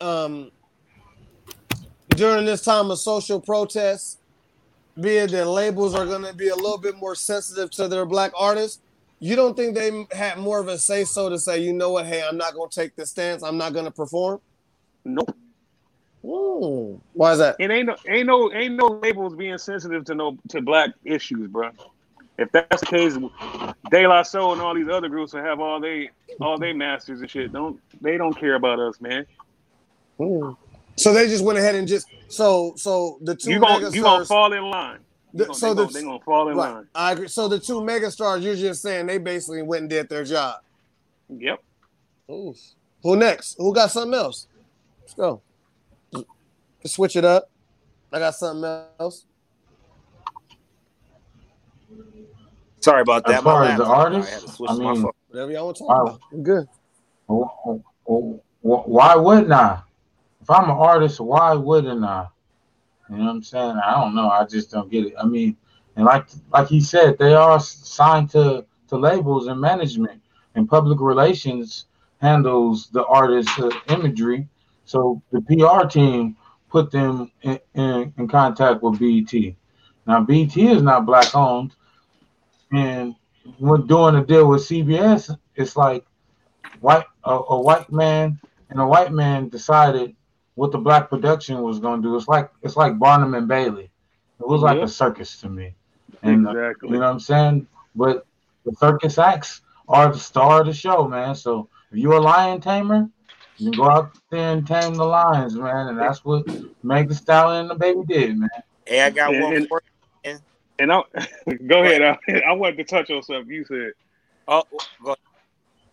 um during this time of social protests be it that labels are going to be a little bit more sensitive to their black artists you don't think they had more of a say so to say you know what hey i'm not going to take this stance i'm not going to perform Nope. Ooh, why is that It ain't no ain't no ain't no labels being sensitive to no to black issues, bro. If that's the case, De La Soul and all these other groups will have all they all they masters and shit. Don't they don't care about us, man. Ooh. so they just went ahead and just so so the two You gonna mega you gonna fall in line. The- gonna- so they, the- gonna, they gonna fall in right line. i agree so the two megastars you're just saying they basically went and did their job Yep. Ooh. Who next? Who got something else? Let's go. Let's switch it up. I got something else. Sorry about that. As far My as the laptop- artists, I had to switch I to my mean- phone. Whatever y'all want to talk Wow. about. I'm good. Wh- wh- wh- Why wouldn't I? If I'm an artist, why wouldn't I? You know what I'm saying? I don't know. I just don't get it. I mean, and like like he said, they are signed to to labels and management, and public relations handles the artist's uh, imagery. So the PR team put them in, in, in contact with BET. Now BET is not black owned, and when doing a deal with CBS, it's like white a, a white man and a white man decided what the black production was going to do. It's like it's like Barnum and Bailey. It was like Yeah. a circus to me, and uh, exactly. you know what I'm saying. But the circus acts are the star of the show, man. So if you're a lion tamer, you can go out there and tame the lions, man. And that's what Meg Thee Stallion and the baby did, man. Hey, I got And- one and- for and I go ahead. I, I wanted to touch on something you said. Oh, go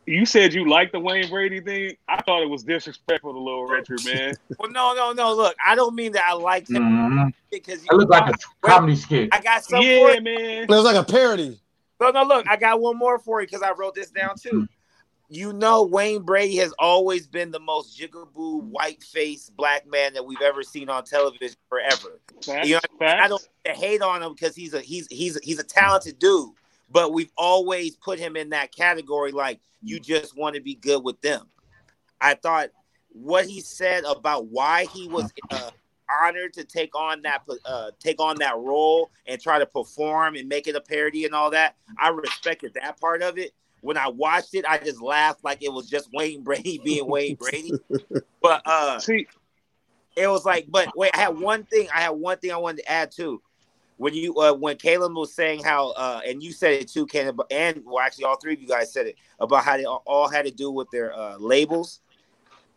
You said you liked the Wayne Brady thing. I thought it was disrespectful to Little Richard, man. Well, no, no, no. Look, I don't mean that I liked him Mhm. because It looked like a comedy skit. I got some for yeah, you. man. It was like a parody. No, no, look, I got one more for you because I wrote this down too. You know, Wayne Brady has always been the most jigaboo, white faced black man that we've ever seen on television forever. You know, I facts. don't hate on him because he's a he's he's he's a talented dude, but we've always put him in that category like you just want to be good with them. I thought what he said about why he was uh, honored to take on that uh, take on that role and try to perform and make it a parody and all that. I respected that part of it. When I watched it, I just laughed like it was just Wayne Brady being Wayne Brady. But uh See, it was like, but wait, I had one thing. I had one thing I wanted to add too. When you uh, when Caleb was saying how, uh, and you said it too, Ken, and well, actually, all three of you guys said it about how they all- all had to do with their uh, labels.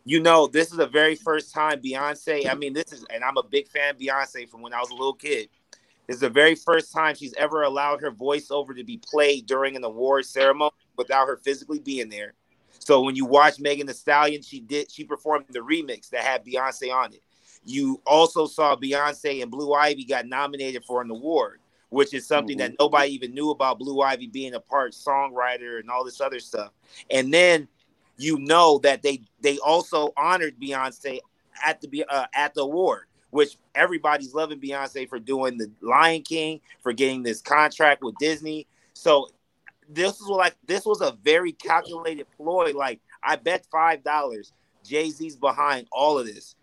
You know, this is the very first time Beyonce. I mean, this is, and I'm a big fan of Beyonce from when I was a little kid. This is the very first time she's ever allowed her voiceover to be played during an award ceremony without her physically being there. So when you watch Megan Thee Stallion, she did she performed the remix that had Beyonce on it. You also saw Beyonce and Blue Ivy got nominated for an award, which is something that nobody even knew about Blue Ivy being a part songwriter and all this other stuff. And then you know that they they also honored Beyonce at the uh, at the award, which everybody's loving Beyonce for doing the Lion King, for getting this contract with Disney. So this was like this was a very calculated ploy. Like I bet five dollars Jay Z's behind all of this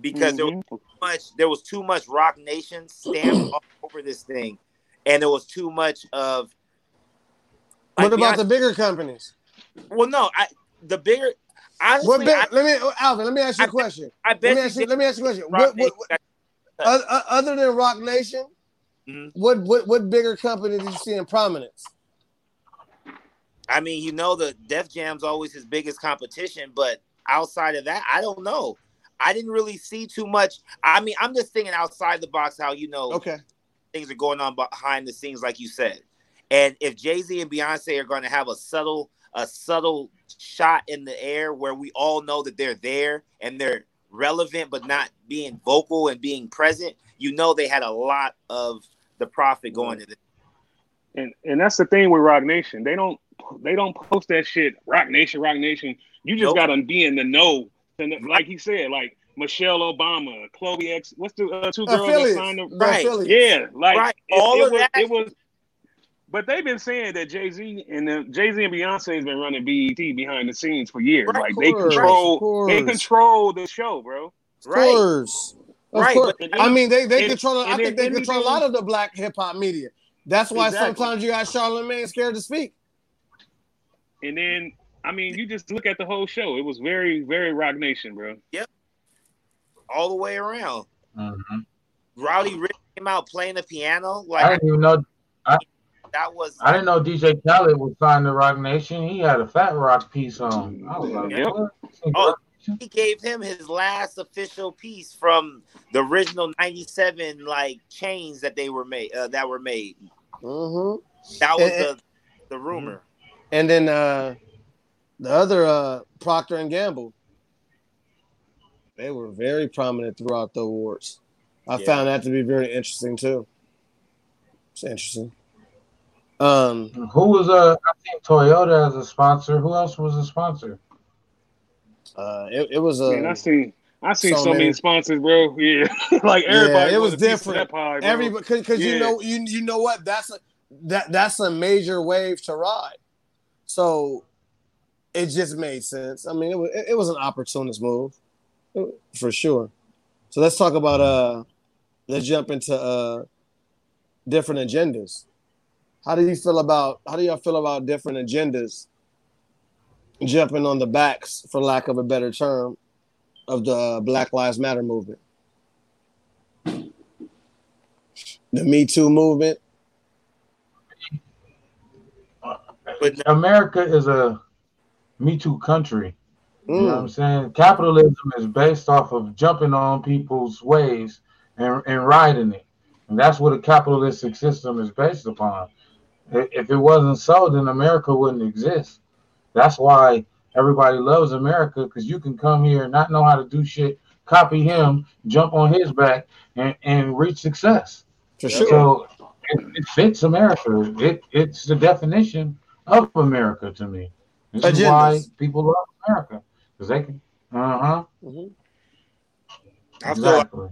because there was mhm. too much there was too much Roc Nation stamped all over this thing, and there was too much of. What about Beyonce- the bigger companies? Well, no, I the bigger. Honestly, What big, I, let me, Alvin. Let me ask you a question. I Let bet me ask you. Let me ask you a question. What, what, what, got- oth- oth- other than Roc Nation, Mhm. what, what, what bigger company did you see in prominence? I mean, you know, the Def Jam's always his biggest competition, but outside of that, I don't know. I didn't really see too much. I mean, I'm just thinking outside the box how you know Okay. things are going on behind the scenes, like you said. And if Jay Z and Beyonce are going to have a subtle, a subtle shot in the air where we all know that they're there and they're relevant, but not being vocal and being present, you know they had a lot of the profit going to this. and and that's the thing with Roc Nation. They don't they don't post that shit. Roc Nation, Roc Nation. You just Nope. gotta be in the know. And like he said, like Michelle Obama, Chloe X. What's the uh, two girls that signed The the Right. affiliates. Yeah, like Right. it, All it of was, that- It was, But they've been saying that Jay Z and Jay Z and Beyonce has been running BET behind the scenes for years. Right, like they control, of they control the show, bro. Of Right. course. Of Right, course. but- I mean, they, they and- control. I think they control a lot of the black hip hop media. That's why Exactly. sometimes you got Charlamagne scared to speak. And then, I mean, you just look at the whole show. It was very, very Roc Nation, bro. Yep. All the way around. Mhm. Roddy Ricch came out playing the piano. Like I didn't even know. that was I didn't know DJ Khaled was signed to Roc Nation. He had a Fat Rock piece on. I was like, Yep. what? Oh. he gave him his last official piece from the original 97 like chains that they were made uh, that were made. hmm That was And- the the rumor. And then uh, the other uh, Procter and Gamble, they were very prominent throughout the awards. I Yeah. found that to be very interesting too. It's interesting. Um, Who was uh? I think Toyota as a sponsor. Who else was a sponsor? uh, it, it was a Man, I seen, I seen so so, many many- sponsors, bro. Yeah, like everybody. it was wanted a piece of different. that pie, bro. every because you know you you know what that's a that that's a major wave to ride. So it just made sense. I mean, it was it, was an opportunist move for sure. So let's talk about uh let's jump into uh different agendas. How do you feel about how do y'all feel about different agendas jumping on the backs, for lack of a better term, of the uh, Black Lives Matter movement? The Me Too movement. But America is a Me Too country. You know what Mm. I'm saying? Capitalism is based off of jumping on people's ways and, and riding it. And that's what a capitalistic system is based upon. If it wasn't so, then America wouldn't exist. That's why everybody loves America because you can come here and not know how to do shit, copy him, jump on his back, and, and reach success. For sure. So it, it fits America. It it's the definition of America to me. This is why people love America because they can. Uh huh. Mhm. I feel like, Exactly.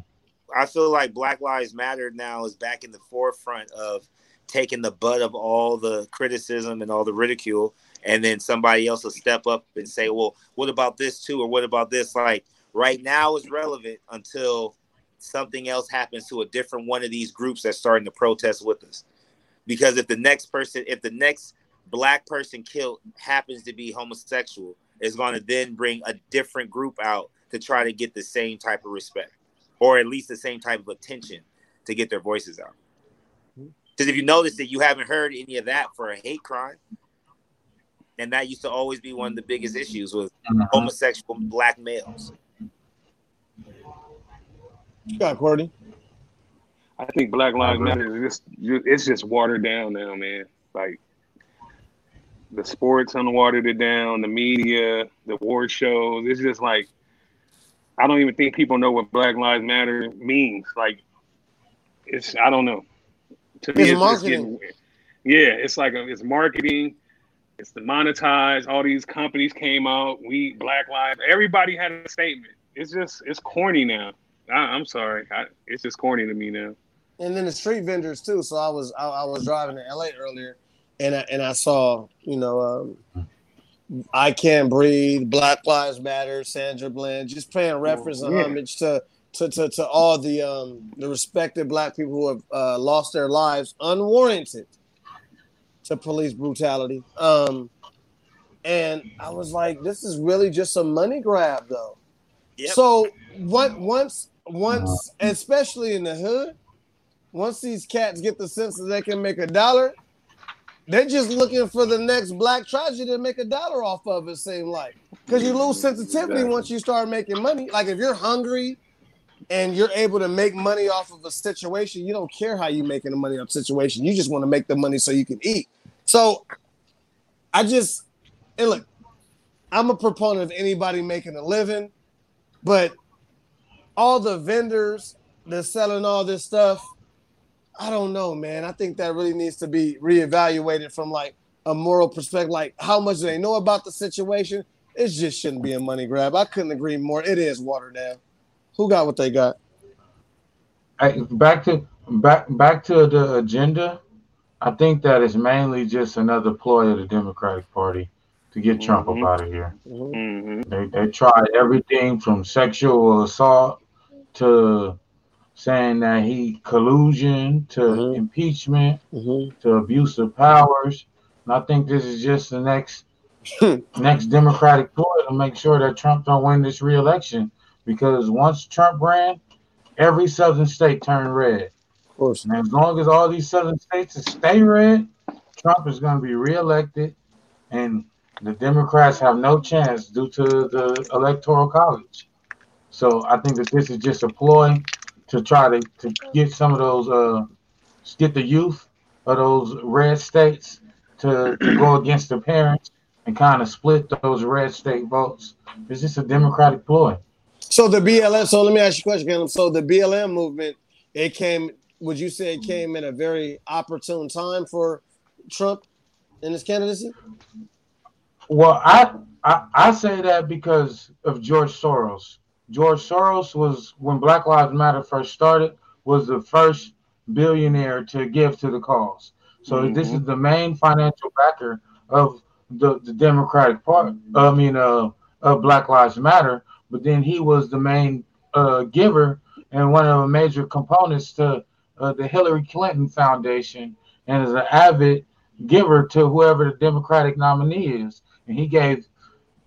I feel like Black Lives Matter now is back in the forefront of taking the butt of all the criticism and all the ridicule, and then somebody else will step up and say, "Well, what about this too?" or "What about this?" Like right now is relevant until something else happens to a different one of these groups that's starting to protest with us. Because if the next person, if the next black person killed happens to be homosexual, is going to then bring a different group out to try to get the same type of respect, or at least the same type of attention to get their voices out. Because if you notice that you haven't heard any of that for a hate crime, and that used to always be one of the biggest issues with Mhm. homosexual black males. You got Courtney. I think Black Lives. Matter is just it's just watered down now, man. Like the sports unwatered it down, the media, the award shows. It's just like I don't even think people know what Black Lives Matter means. Like it's I don't know. To me, It's marketing. yeah. It's like a, it's marketing. It's the monetize. All these companies came out. We Black Lives. Everybody had a statement. It's just it's corny now. I, I'm sorry. I, it's just corny to me now. and then the street vendors too. So I was I, I was driving to LA earlier, and I, and I saw you know um, I can't breathe, Black Lives Matter, Sandra Bland, just paying reference and Yeah. homage to to, to to all the um the respected Black people who have uh, lost their lives unwarranted to police brutality. Um, and I was like, this is really just a money grab, though. Yep. So what once once especially in the hood, once these cats get the sense that they can make a dollar, they're just looking for the next black tragedy to make a dollar off of. It seems like because you lose sensitivity once you start making money. Like if you're hungry and you're able to make money off of a situation, you don't care how you're making the money off situation. You just want to make the money so you can eat. So I just and look, I'm a proponent of anybody making a living, but all the vendors that's selling all this stuff, I don't know, man. I think that really needs to be reevaluated from like a moral perspective. Like, how much do they know about the situation? It just shouldn't be a money grab. I couldn't agree more. It is watered down. Who got what they got? Hey, back to back back to the agenda. I think that is mainly just another ploy of the Democratic Party to get Trump Mhm. up out of here. Mhm. Mm-hmm. They they tried everything from sexual assault to saying that he collusion to Mhm. impeachment Mhm. to abuse of powers. And I think this is just the next next Democratic ploy to make sure that Trump don't win this reelection. Because once Trump ran, every southern state turned red. Of course. And as long as all these southern states stay red, Trump is going to be reelected, and the Democrats have no chance due to the electoral college. So I think that this is just a ploy to try to, to get some of those uh get the youth of those red states to, to go against the parents and kind of split those red state votes. It's just a Democratic ploy. So the BLM. So let me ask you a question, Caleb. So the BLM movement, it came. Would you say it came in a very opportune time for Trump in his candidacy? Well, I, I I say that because of George Soros. George Soros was when Black Lives Matter first started was the first billionaire to give to the cause. So this is the main financial backer of the, the Democratic Party. I mean, uh, of Black Lives Matter. But then he was the main uh, giver and one of the major components to uh, the Hillary Clinton Foundation, and is an avid giver to whoever the Democratic nominee is and he gave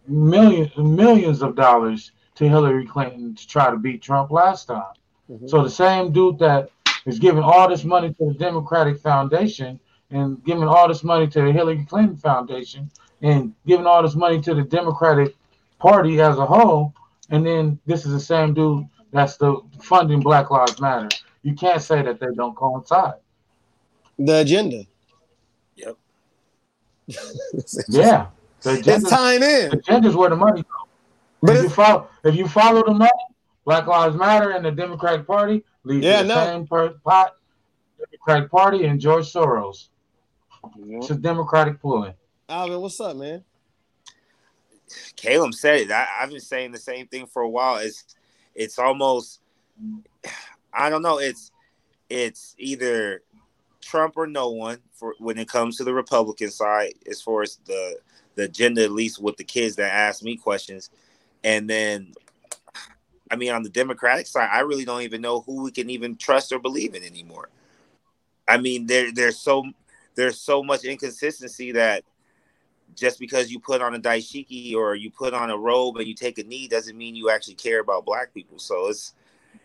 millions millions of dollars to Hillary Clinton to try to beat Trump last time. Mhm. So the same dude that is giving all this money to the Democratic Foundation and giving all this money to the Hillary Clinton Foundation and giving all this money to the Democratic Party as a whole, and then this is the same dude that's the funding Black Lives Matter. You can't say that they don't coincide. The agenda. Yep. Yeah, the it's agenda, tying the in. agenda is where the money goes. But if you follow, if you follow the money, Black Lives Matter and the Democratic Party lead Yeah, to the no. same per- pot. Democratic Party and George Soros. It's a Democratic ploy. Alvin, what's up, man? Caleb said it. I, I've been saying the same thing for a while. It's it's almost I don't know. It's it's either Trump or no one for when it comes to the Republican side, as far as the the agenda, at least with the kids that ask me questions, and then I mean on the Democratic side, I really don't even know who we can even trust or believe in anymore. I mean, there there's so there's so much inconsistency that just because you put on a dashiki or you put on a robe and you take a knee doesn't mean you actually care about black people. So it's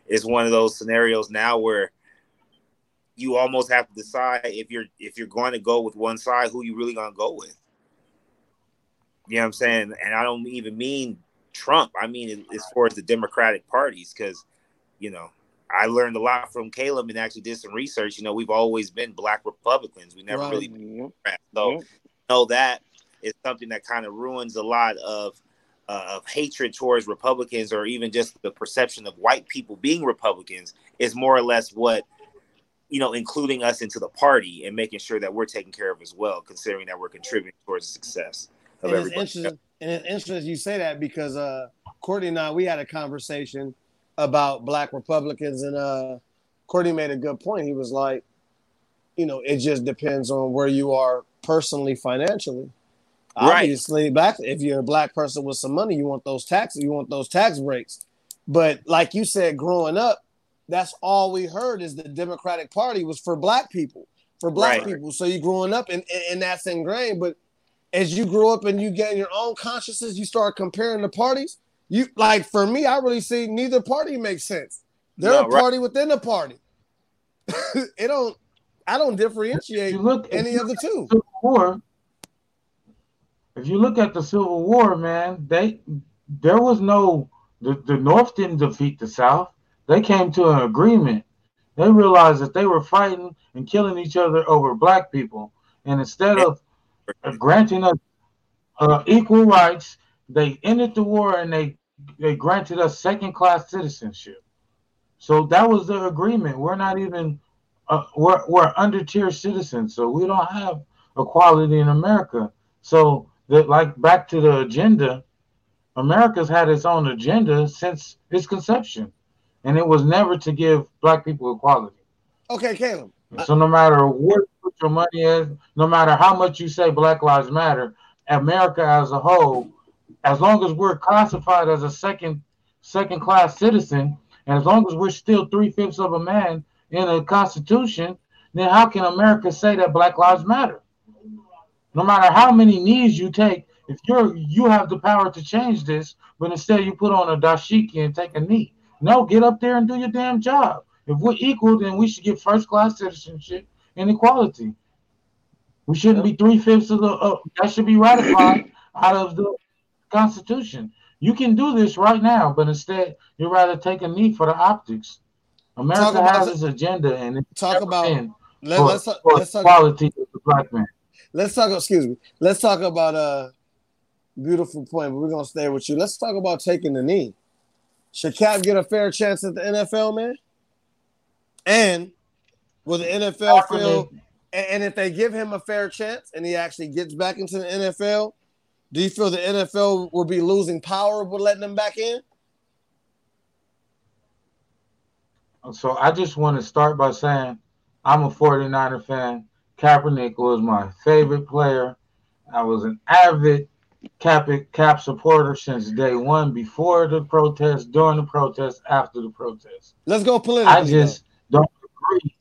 it's one of those scenarios now where you almost have to decide if you're if you're going to go with one side, who you really gonna go with. You know what I'm saying? And I don't even mean Trump. I mean as far as the Democratic parties, because you know I learned a lot from Caleb and actually did some research. You know, we've always been black Republicans. We never Right. really Mhm. so Yep. know that is something that kind of ruins a lot of uh, of hatred towards Republicans, or even just the perception of white people being Republicans, is more or less what you know, including us into the party and making sure that we're taken care of as well, considering that we're contributing towards the success of And it's everybody. interesting. And it's interesting you say that because uh, Courtney and I we had a conversation about Black Republicans, and uh, Courtney made a good point. He was like, you know, it just depends on where you are personally, financially. Right. Obviously, black if you're a black person with some money, you want those taxes, you want those tax breaks. But like you said, growing up, that's all we heard is the Democratic Party was for black people, for black Right. people. So you're growing up and, and, and that's ingrained. But as you grow up and you get in your own consciousness, you start comparing the parties. You like for me, I really see neither party makes sense. They're No, a right. party within a party. it don't. I don't differentiate you look any of the two. Civil War, if you look at the Civil War, man, they there was no the, the North didn't defeat the South. They came to an agreement. They realized that they were fighting and killing each other over black people, and instead of granting us uh, equal rights, they ended the war and they they granted us second class citizenship. So that was the agreement. We're not even uh, we're we're under tier citizens, so we don't have equality in America. So that like back to the agenda, America's had its own agenda since its conception, and it was never to give black people equality. Okay, Caleb. So no matter what, what your money is, no matter how much you say Black Lives Matter, America as a whole, as long as we're classified as a second second class citizen, and as long as we're still three fifths of a man in a constitution, then how can America say that Black Lives Matter? No matter how many knees you take, if you're you have the power to change this, but instead you put on a dashiki and take a knee. No, get up there and do your damn job. If we're equal, then we should get first class citizenship and equality. We shouldn't be three fifths of the. Uh, that should be ratified out of the Constitution. You can do this right now, but instead you rather take a knee for the optics. America has its agenda, and it's talk about let, for, let's, for let's talk about equality of the black man. Let's talk. Excuse me. Let's talk about a beautiful point, but we're gonna stay with you. Let's talk about taking the knee. Should Cap get a fair chance at the NFL, man? And will the NFL feel? And if they give him a fair chance and he actually gets back into the NFL, do you feel the NFL will be losing power with letting him back in? So I just want to start by saying I'm a 49er fan. Kaepernick was my favorite player. I was an avid Cap Cap supporter since day one, before the protest, during the protest, after the protest. Let's go political. I just don't agree.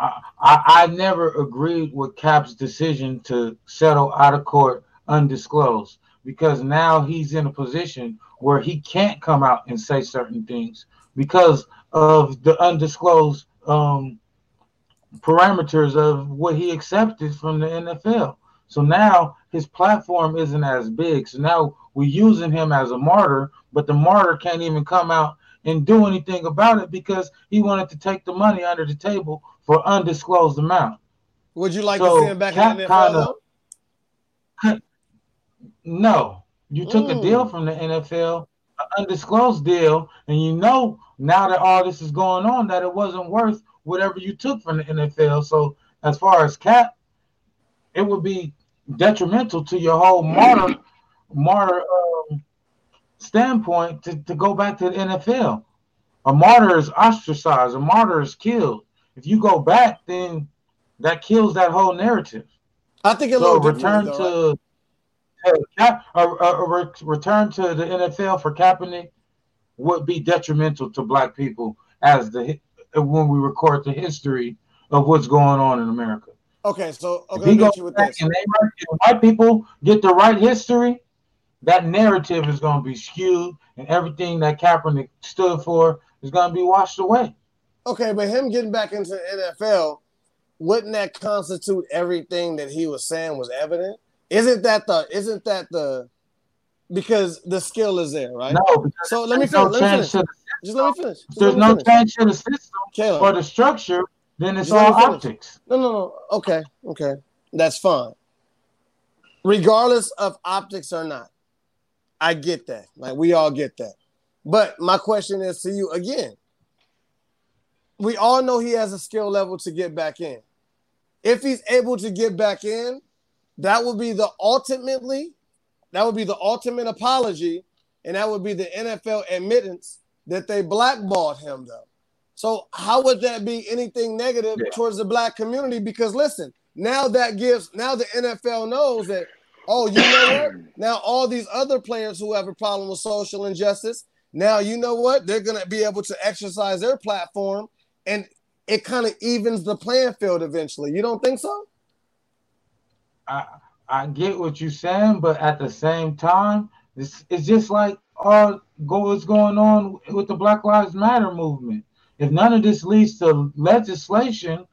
I, I, never agreed with Cap's decision to settle out of court undisclosed because now he's in a position where he can't come out and say certain things because of the undisclosed um, parameters of what he accepted from the NFL. So now his platform isn't as big. So now we're using him as a martyr, but the martyr can't even come out and do anything about it because he wanted to take the money under the table for undisclosed amount. Would you like so to see him back Cap in the NFL? Kinda, no, you took mm. a deal from the NFL, an undisclosed deal, and you know now that all this is going on that it wasn't worth whatever you took from the NFL. So as far as Cap, it would be detrimental to your whole martyr martyr um, standpoint to, to go back to the NFL. A martyr is ostracized, a martyr is killed. If you go back, then that kills that whole narrative. I think a so return though, to right? a, a, a, return to the NFL for Kaepernick would be detrimental to black people as the uh, when we record the history of what's going on in America. Okay, so okay, if you with this. And they, white people get the right history, that narrative is going to be skewed, and everything that Kaepernick stood for is going to be washed away. Okay, but him getting back into the NFL, wouldn't that constitute everything that he was saying was evident? Isn't that the? Isn't that the? Because the skill is there, right? No. So let me finish. No let me finish. Just let me finish. Just there's me no change to the system Caleb. or the structure then it's all optics. No, no, no. Okay, okay. That's fine. Regardless of optics or not. I get that. Like we all get that. But my question is to you again. We all know he has a skill level to get back in. If he's able to get back in, that would be the ultimately, that would be the ultimate apology, and that would be the NFL admittance that they blackballed him though. So how would that be anything negative yeah. towards the black community? Because listen, now that gives now the NFL knows that oh, you know what? Now all these other players who have a problem with social injustice, now you know what? They're gonna be able to exercise their platform, and it kind of evens the playing field eventually. You don't think so? I I get what you're saying, but at the same time, it's it's just like all go what's going on with the Black Lives Matter movement if none of this leads to legislation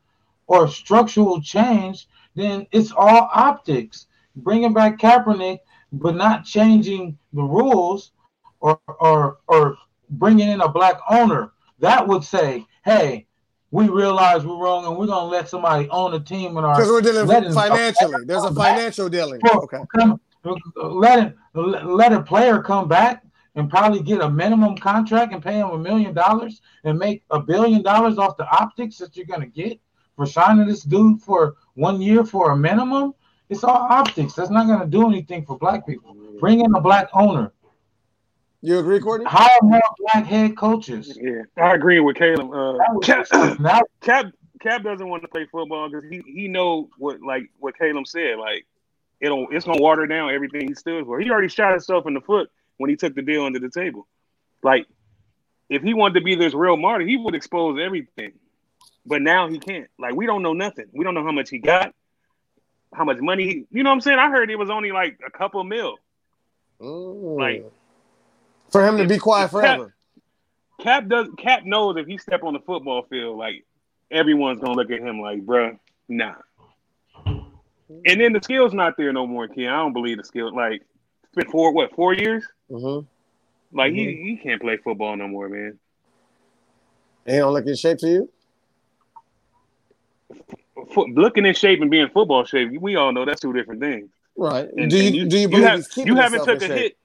or structural change, then it's all optics. Bringing back Kaepernick, but not changing the rules or or or bringing in a black owner, that would say, hey, we realize we're wrong and we're gonna let somebody own a team in our because we're dealing financially. There's a financial dealing. Okay. let it let a player come back and probably get a minimum contract and pay him a million dollars and make a billion dollars off the optics that you're going to get for signing this dude for one year for a minimum. It's all optics. That's not going to do anything for black people. Bring in a black owner. You agree, Courtney? Hire more black head coaches. Yeah, I agree with Caleb. Uh, Cap, Cap, Cap doesn't want to play football because he he know what like what Caleb said. Like it'll it's gonna water down everything he stood for. He already shot himself in the foot when he took the deal under the table. Like if he wanted to be this real martyr, he would expose everything. But now he can't. Like we don't know nothing. We don't know how much he got, how much money. He, you know what I'm saying? I heard it was only like a couple mil. Mm. Like for him to be quiet forever. Cap does. Cap knows if he step on the football field, like everyone's gonna look at him like, bruh, nah. And then the skill's not there no more, kid. I don't believe the skill. Like, it's been four what four years? Mm-hmm. Like he he can't play football no more, man. He don't look in shape to you. Foot, looking in shape and being football shape, we all know that's two different things. Right. And, do and you, do you believe have, he's keeping you haven't took a shape? hit?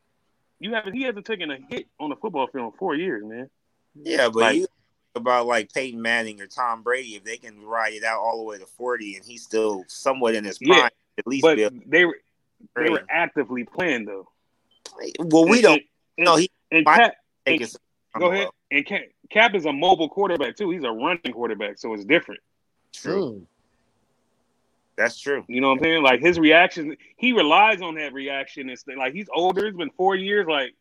You haven't. He hasn't taken a hit on the football field in four years, man. Yeah, but Like- you about like Peyton Manning or Tom Brady, if they can ride it out all the way to forty, and he's still somewhat in his prime, Yeah, at least. But be they were they were actively playing though. well, we And- don't And, know. He and Cap, and- go ahead. And Cap, Cap is a mobile quarterback too. He's a running quarterback, so it's different. True, Mm. That's true. You know what I'm saying? Like his reaction, he relies on that reaction. And st- like he's older. It's been four years. Like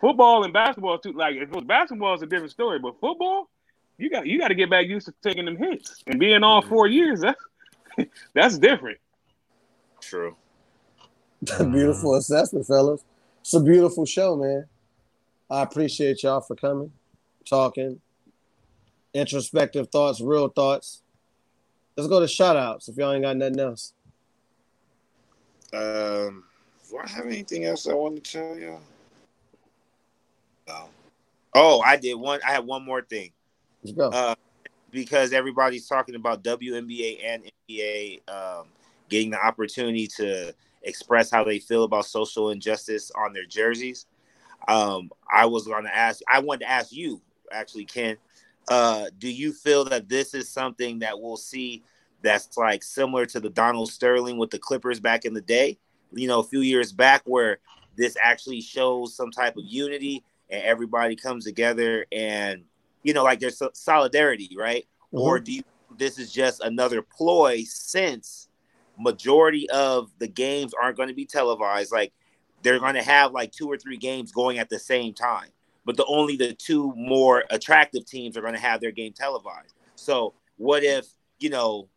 football and basketball too. Like if it was basketball, it's a different story. But football, you got you got to get back used to taking them hits and being all mm-hmm. four years. That's that's different. True. beautiful assessment, fellas. It's a beautiful show, man. I appreciate y'all for coming, talking, introspective thoughts, real thoughts. Let's go to shout outs if y'all ain't got nothing else. Um, do I have anything else I want to tell you? No. Oh, I did one. I had one more thing. Let's go. Uh, because everybody's talking about WNBA and NBA um, getting the opportunity to express how they feel about social injustice on their jerseys. Um, I was going to ask. I wanted to ask you, actually, Ken. Uh, do you feel that this is something that we'll see that's like similar to the Donald Sterling with the Clippers back in the day? You know, a few years back, where this actually shows some type of unity and everybody comes together and you know, like there's solidarity, right? Or Mhm. do you this is just another ploy since majority of the games aren't going to be televised like they're going to have like two or three games going at the same time but the only the two more attractive teams are going to have their game televised so what if you know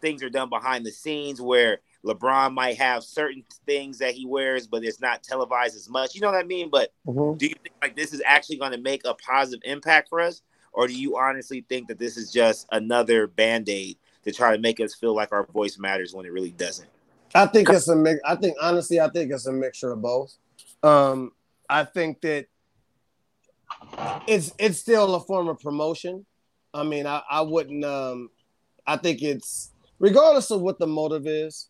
things are done behind the scenes where LeBron might have certain things that he wears but it's not televised as much you know what I mean but Mhm. do you think like this is actually going to make a positive impact for us or do you honestly think that this is just another band-aid to try to make us feel like our voice matters when it really doesn't I think it's a mix. I think honestly, I think it's a mixture of both. Um, I think that it's it's still a form of promotion. I mean, I, I wouldn't. Um, I think it's regardless of what the motive is,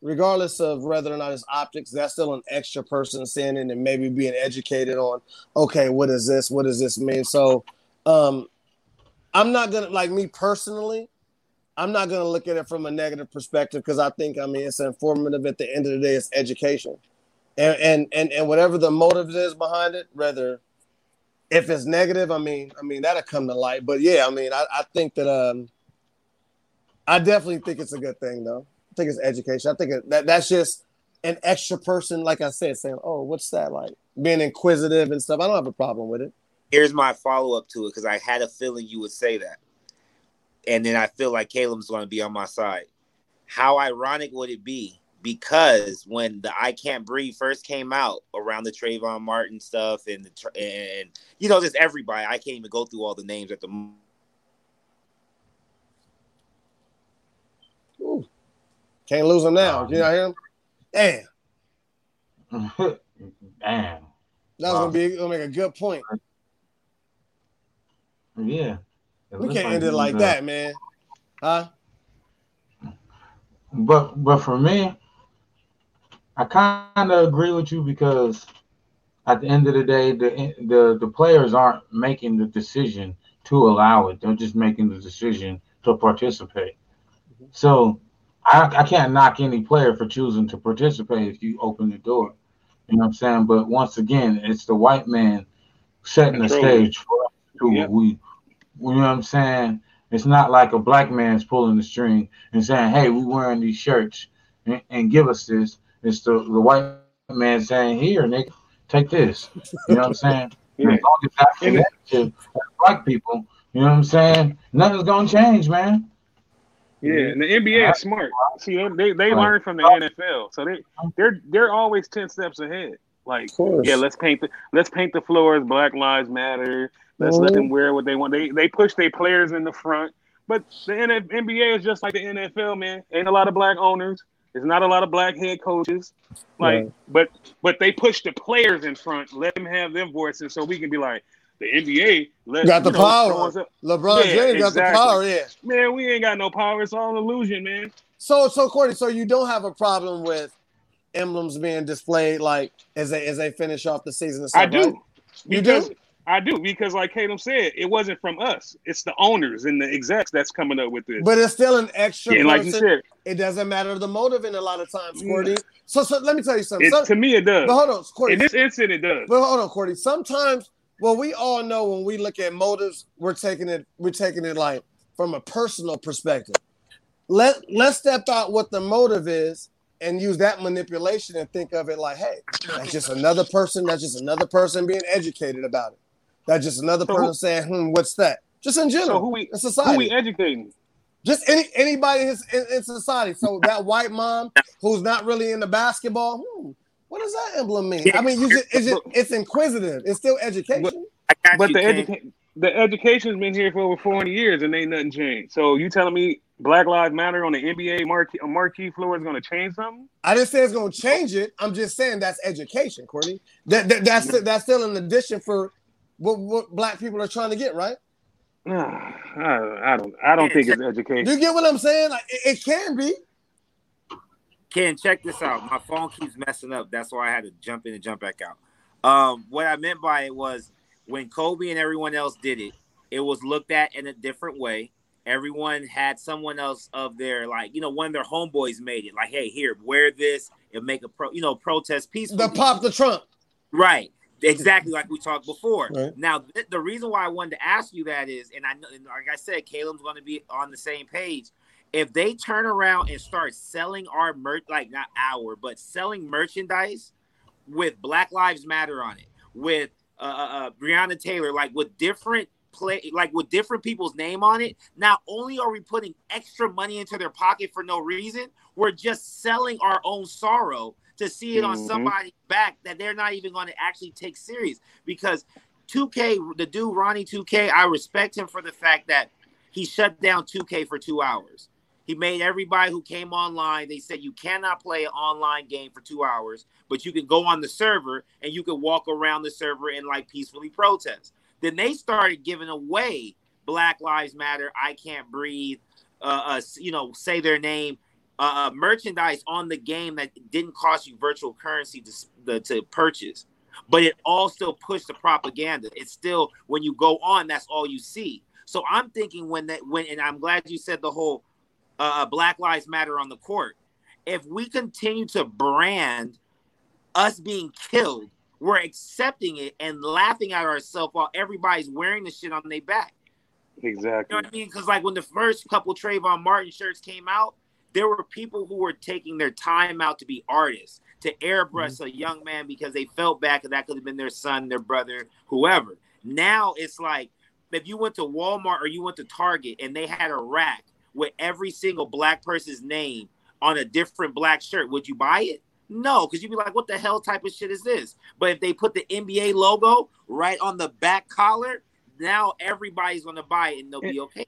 regardless of whether or not it's optics. That's still an extra person seeing it and maybe being educated on. Okay, what is this? What does this mean? So, um, I'm not gonna like me personally. I'm not to look at it from a negative perspective because I think I mean it's informative. At the end of the day, it's education, and and and and whatever the motive is behind it, whether if it's negative, I mean, I mean that'll come to light. But yeah, I mean, I, I think that um, I definitely think it's a good thing though. I think it's education. I think it, that that's just an extra person, like I said, saying, "Oh, what's that like?" Being inquisitive and stuff. I don't have a problem with it. here's my follow-up to it because i had a feeling you would say that and then i feel like caleb's going to be on my side how ironic would it be because when the i can't breathe first came out around the Trayvon martin stuff and the and you know just everybody i can't even go through all the names at the moment Ooh. Can't lose them now. You know hear him? Damn, Damn. that was gonna be gonna make a good point. Yeah. It We can't end it like uh, that, man. Huh? But but for me, I kind of agree with you because at the end of the day, the the the players aren't making the decision to allow it. They're just making the decision to participate. Mm-hmm. So I, I can't knock any player for choosing to participate if you open the door. You know what I'm saying? But once again, it's the white man setting the stage for us to Yeah. we you know what I'm saying? It's not like a black man's pulling the string and saying, "Hey, we're wearing these shirts and, and give us this." It's the, the white man saying, "Here, nigga, take this." You know what I'm saying? Yeah. As long as that's the narrative as black people, you know what I'm saying? Nothing's gonna change, man. Yeah, and the NBA is smart. See, they they, they Right. learn from the NFL, so they they're they're always ten steps ahead. Like, yeah, let's paint the let's paint the floors. Black Lives Matter. Let's let Mhm. them wear what they want. They they push their players in the front, but the NBA is just like the NFL, man. Ain't a lot of black owners. There's not a lot of black head coaches. Like, Right. but but they push the players in front. Let them have their voices, so we can be like the NBA. Let Got the you know, power. throw us up. LeBron Yeah, James got exactly. the power. Yeah. Man, we ain't got no power. It's all an illusion, man. So so Courtney, so you don't have a problem with emblems being displayed like as they as they finish off the season. Stuff, I do. right? You do? I do because, like Katem said, it wasn't from us. It's the owners and the execs that's coming up with this. But it's still an extra yeah, like you said, it doesn't matter the motive in a lot of times, Yeah. Courtney. So so let me tell you something. it, Some- to me it does. but hold on, Courtney. In this instance, it does. But hold on, Courtney. Sometimes, well, we all know when we look at motives, we're taking it, we're taking it like from a personal perspective. Let let's step out what the motive is and use that manipulation and think of it like, hey, that's just another person. That's just another person being educated about it. That's just another So person who- saying, hmm, what's that? Just in general, So who we in who we educating? just any anybody in, in, in society. So that white mom who's not really into basketball, hmm, what does that emblem mean? I mean, you just, it's just it's inquisitive. It's still education. I got But you, the Ken. educa- the education's been here for over 400 years and ain't nothing changed. So you telling me Black Lives Matter on the NBA marquee, marquee floor is going to change something? I didn't say it's going to change it. I'm just saying that's education, Courtney. That, that that's that's still an addition for what, what black people are trying to get, right? I, I don't. I don't think it's education. You get what I'm saying? Like, it, it can be. Ken, check this out. My phone keeps messing up. That's why I had to jump in and jump back out. Um, what I meant by it was when Kobe and everyone else did it, it was looked at in a different way. Everyone had someone else of their like, you know, one of their homeboys made it. Like, hey, here, wear this and make a pro, you know, protest peacefully. The pop the Trump. Right. Exactly like we talked before. Right. Now, th- the reason why I wanted to ask you that is, and I know, and like I said, Caleb's going to be on the same page. If they turn around and start selling our merch, like not our, but selling merchandise with Black Lives Matter on it, with uh, uh, uh, Breonna Taylor, like with different play, like with different people's name on it. Not only are we putting extra money into their pocket for no reason, we're just selling our own sorrow to see it on Mhm. somebody's back that they're not even going to actually take serious. Because 2K, the dude Ronnie 2K, I respect him for the fact that he shut down 2K for two hours. He made everybody who came online, they said you cannot play an online game for two hours, but you can go on the server and you can walk around the server and like peacefully protest. Then they started giving away Black Lives Matter, I Can't Breathe, uh, uh you know, say their name, uh, uh, merchandise on the game that didn't cost you virtual currency to, the, to purchase, but it all still pushed the propaganda. It's still when you go on, that's all you see. So I'm thinking when that when, and I'm glad you said the whole uh, Black Lives Matter on the court. If we continue to brand us being killed, we're accepting it and laughing at ourselves while everybody's wearing the shit on their back. You Exactly. know what I mean? Because like when the first couple Trayvon Martin shirts came out, there were people who were taking their time out to be artists, to airbrush mm-hmm. a young man because they felt bad because that could have been their son, their brother, whoever. Now it's like if you went to Walmart or you went to Target and they had a rack with every single black person's name on a different black shirt, would you buy it? No, because you'd be like, what the hell type of shit is this? But if they put the NBA logo right on the back collar, now everybody's gonna buy it and they'll be okay.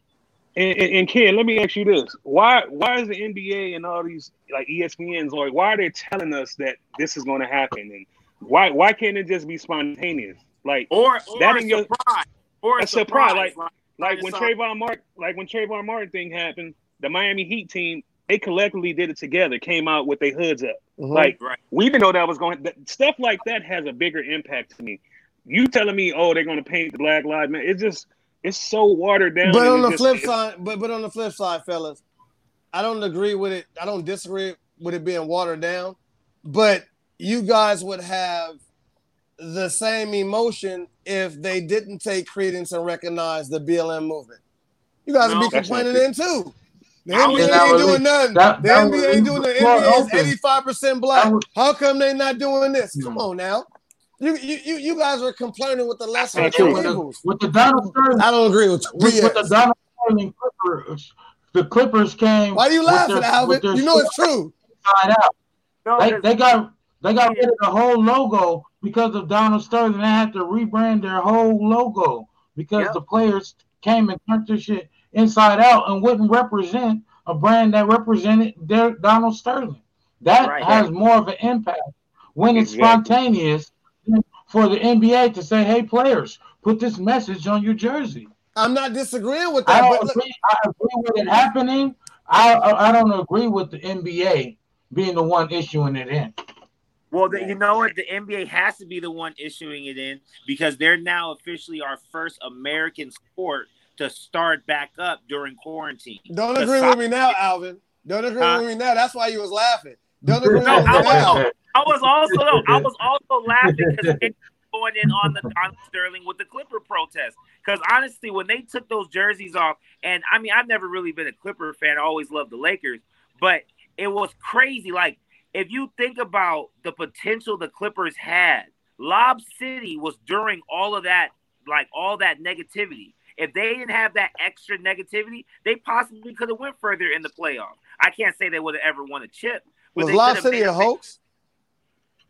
And, and, and Ken, let me ask you this: Why why is the NBA and all these like ESPN's like why are they telling us that this is going to happen? And why why can't it just be spontaneous? Like Or, or That a in your- surprise. Or a a surprise, surprise. like- like when It's Trayvon Martin like when Trayvon Martin thing happened, the Miami Heat team they collectively did it together, came out with their hoods up. Mhm. Like Right. we didn't know that was going. That, stuff like that has a bigger impact to me. You telling me, oh, they're going to paint the Black Lives Matter? It's just it's so watered down. but on the just- flip side, but but on the flip side, fellas, I don't agree with it. I don't disagree with it being watered down, but you guys would have the same emotion if they didn't take credence and recognize the BLM movement. You guys No. will be complaining then too. The NBA ain't was- doing nothing. that- the that NBA ain't doing the NBA is 85% black. That was- How come they not doing this? Come on now. You you you, you guys are complaining with the last That's of not two true. evils. With the Donald Sterling, I don't agree with with, with the Donald Sterling Clippers, the Clippers came. Why are you laughing, their- Alvin? You know it's true. side out. No, They, 'cause- they got they got rid of the whole logo because of Donald Sterling. They had to rebrand their whole logo because Yep. the players came and turned their shit inside out and wouldn't represent a brand that represented their Donald Sterling. That Right. has more of an impact when it's Exactly. spontaneous than for the NBA to say, "Hey, players, put this message on your jersey." I'm not disagreeing with I that, don't agree. I agree with it happening. I, I I don't agree with the NBA being the one issuing it in. Well, the, you know what? The NBA has to be the one issuing it in because they're now officially our first American sport to start back up during quarantine. don't agree with me now, Alvin. Don't agree Huh? with me now. That's why you was laughing. Don't agree No, with me now. I was also no, I was also laughing because going in on the on Sterling with the Clipper protest. Because honestly, when they took those jerseys off, and I mean, I've never really been a Clipper fan. I always loved the Lakers, but it was crazy. Like if you think about the potential the Clippers had, Lob City was during all of that, like all that negativity. If they didn't have that extra negativity, they possibly could have went further in the playoffs. I can't say they would have ever won a chip. Was Lob City a a big- hoax?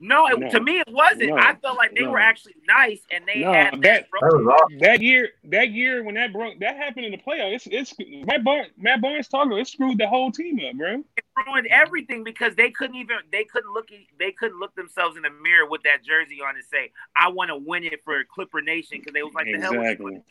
No, it, No. to me it wasn't. No. I felt like they No. were actually nice, and they No, had that- that. That awesome. That year, that year when that broke, that happened in the playoffs. It's it's Matt Barnes, Matt Barnes talking. It screwed the whole team up, bro. It ruined everything because they couldn't even they couldn't look they couldn't look themselves in the mirror with that jersey on and say I want to win it for Clipper Nation because they was like the hell. with Exactly.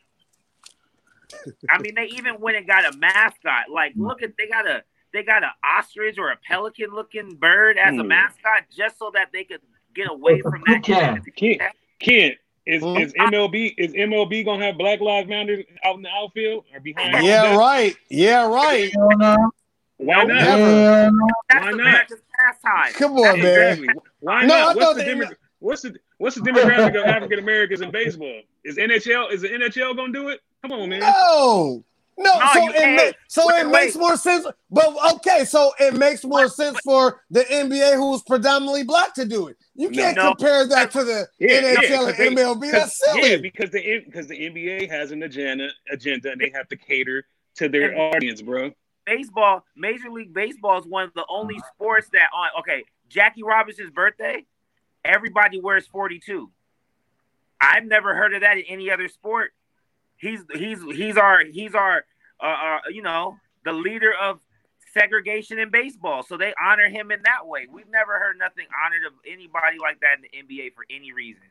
I mean, they even went and got a mascot. Like, mm. look at they got a they got an ostrich or a pelican looking bird as a Hmm. mascot just so that they could get away from that. Toucan. Kent, Kent, is Hmm? is MLB is MLB gonna have Black Lives Matter out in the outfield or behind? Yeah, plate? right. Yeah, right. Hell no. Why not? Never. That's Why not? Come on, That's man. Exactly. Why No, I not? thought What's the, they- demo- what's the what's the demographic of African Americans in baseball? Is NHL is the NHL gonna do it? Come on, man. No. No, No, so it ma- so Wait, it makes wait. more sense. But okay, so it makes more sense for the NBA, who's predominantly black, to do it. You can't No. compare that to the Yeah, NHL yeah, 'cause and they- MLB. That's silly. Yeah, because the because the NBA has an agenda agenda and they have to cater to their And- audience, bro. baseball, Major League Baseball is one of the only sports that on okay, Jackie Robinson's birthday, everybody wears 42. I've never heard of that in any other sport. He's he's he's our he's our uh, uh you know, the leader of segregation in baseball. So they honor him in that way. We've never heard nothing honored of anybody like that in the NBA for any reason.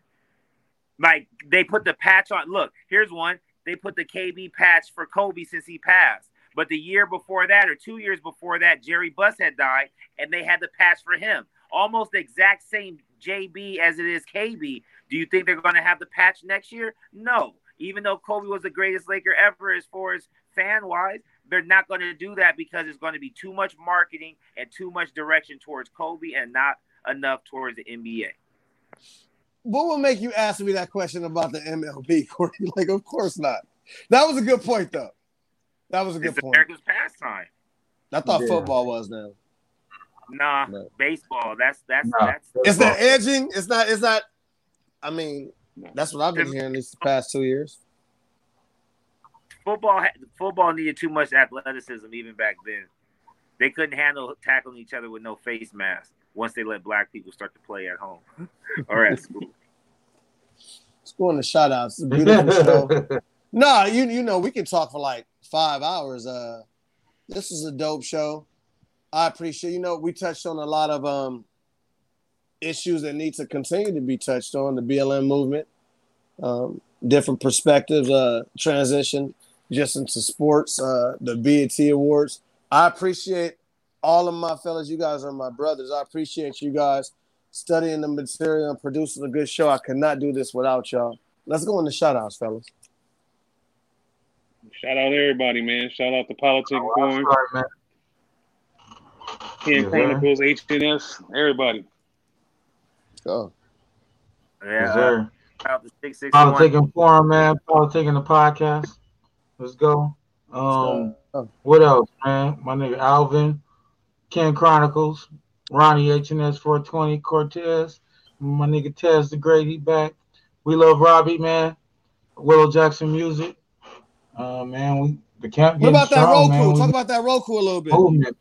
Like they put the patch on. Look, here's one. They put the KB patch for Kobe since he passed. But the year before that, or two years before that, Jerry Buss had died, and they had the patch for him. Almost the exact same JB as it is KB. Do you think they're going to have the patch next year? No. Even though Kobe was the greatest Laker ever as far as fan wise, they're not going to do that because it's going to be too much marketing and too much direction towards Kobe and not enough towards the NBA. What would make you ask me that question about the MLB, Corey? Like, of course not. That was a good point, though. That was a good point. It's point. America's pastime. I thought Yeah. football was now. Nah, No. baseball. That's that's No. that's It's not edging. It's not. It's not. I mean, that's what I've been hearing these past two years. football football needed too much athleticism even back then. They couldn't handle tackling each other with no face mask once they let black people start to play at home or at school. Let's go into shout outs. It's a beautiful show. No, you you know we can talk for like five hours. Uh, this is a dope show. I appreciate. You know, we touched on a lot of um issues that need to continue to be touched on. The BLM movement, um, different perspectives, uh, transition just into sports, uh, the BET Awards. I appreciate all of my fellas. You guys are my brothers. I appreciate you guys studying the material and producing a good show. I could not do this without y'all. Let's go into shout outs, fellas. Shout out everybody, man. Shout out to Politics Oh, I'm Forum, sorry, man. Ken Yeah. Chronicles, HNS, everybody. Go. Yeah, Yes, sir. out the six six one. Politicking forum, man. Politicking the podcast. Let's go. Um, Oh. what else, man? My nigga Alvin, Ken Chronicles, Ronnie HNS 420, Cortez, my nigga Tez the Great, he back. We love Robbie, man. Willow Jackson Music. Uh, man, we the camp. What getting about that strong, Roku? man. We Talk about that Roku a little bit. movement.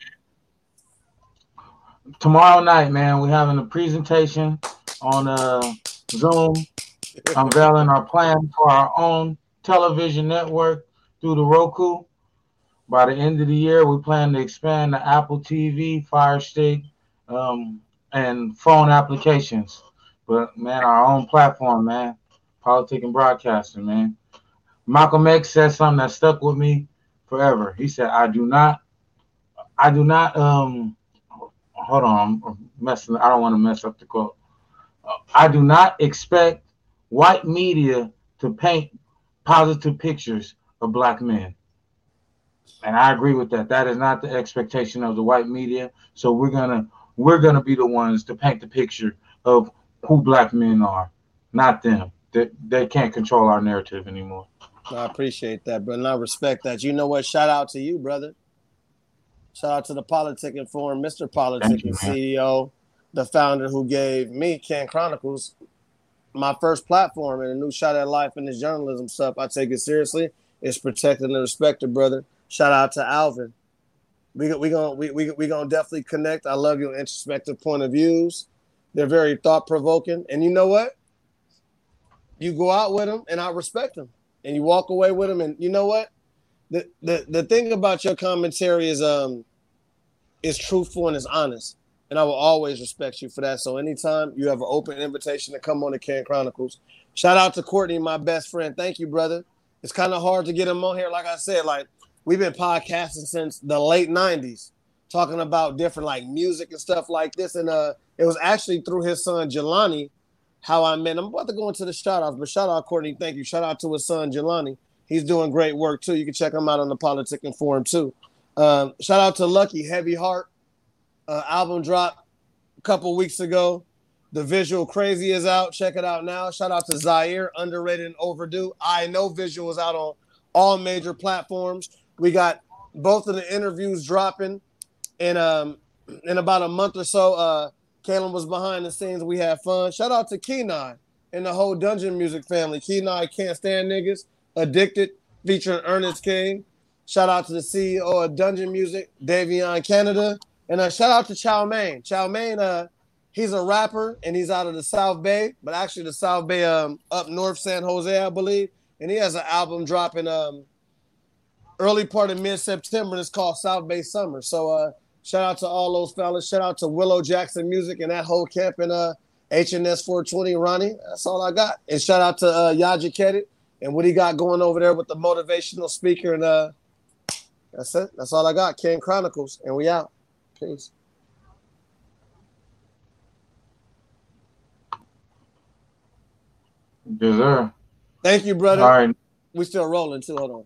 Tomorrow night, man, we're having a presentation on uh, Zoom, unveiling our plan for our own television network through the Roku. By the end of the year, we plan to expand the Apple TV, Fire Stick, um, and phone applications. But man, our own platform, man, politic and broadcasting, man. Malcolm X said something that stuck with me forever. He said, "I do not, I do not." Um, hold on, I'm messing. I don't want to mess up the quote. I do not expect white media to paint positive pictures of black men. And I agree with that. That is not the expectation of the white media. So we're gonna we're gonna be the ones to paint the picture of who black men are, not them. They, they can't control our narrative anymore. I appreciate that, brother. And I respect that. You know what? Shout out to you, brother. Shout out to the Politic Forum, Mr. Politic you, man. CEO, the founder who gave me Ken Chronicles my first platform and a new shot at life in this journalism stuff. I take it seriously. It's protected and respected, brother. Shout out to Alvin. We we gonna we we we gonna definitely connect. I love your introspective point of views. They're very thought provoking, and you know what? You go out with them, and I respect them, and you walk away with them, and you know what? The the the thing about your commentary is um is truthful and is honest, and I will always respect you for that. So anytime you have an open invitation to come on the Ken Chronicles, shout out to Courtney, my best friend. Thank you, brother. It's kind of hard to get him on here, like I said, like we've been podcasting since the late 90s talking about different like music and stuff like this and uh it was actually through his son Jelani how I met. I'm about to go into the shout outs, but shout out Courtney, thank you. Shout out to his son Jelani. He's doing great work too. You can check him out on the Politic and Forum too. Um, shout out to Lucky Heavy Heart. Uh, album dropped a couple weeks ago. The visual crazy is out. Check it out now. Shout out to Zaire, underrated and overdue. I know visual is out on all major platforms. We got both of the interviews dropping in um in about a month or so. Uh Kalen was behind the scenes. We had fun. Shout out to Kenai and the whole Dungeon Music family. Kenai can't stand niggas. Addicted, featuring Ernest King. Shout out to the CEO of Dungeon Music, Davion Canada, and uh, shout out to Chow Mein. Chow uh, he's a rapper and he's out of the South Bay, but actually the South Bay, um, up north, San Jose, I believe. And he has an album dropping um early part of mid September. It's called South Bay Summer. So uh, shout out to all those fellas. Shout out to Willow Jackson Music and that whole camp in uh HNS 420 Ronnie. That's all I got. And shout out to uh, Yaji Kedit and what he got going over there with the motivational speaker. And uh, that's it. That's all I got. Ken Chronicles, and we out. Peace. Yes, sir. Thank you, brother. All right. We still rolling too. Hold on.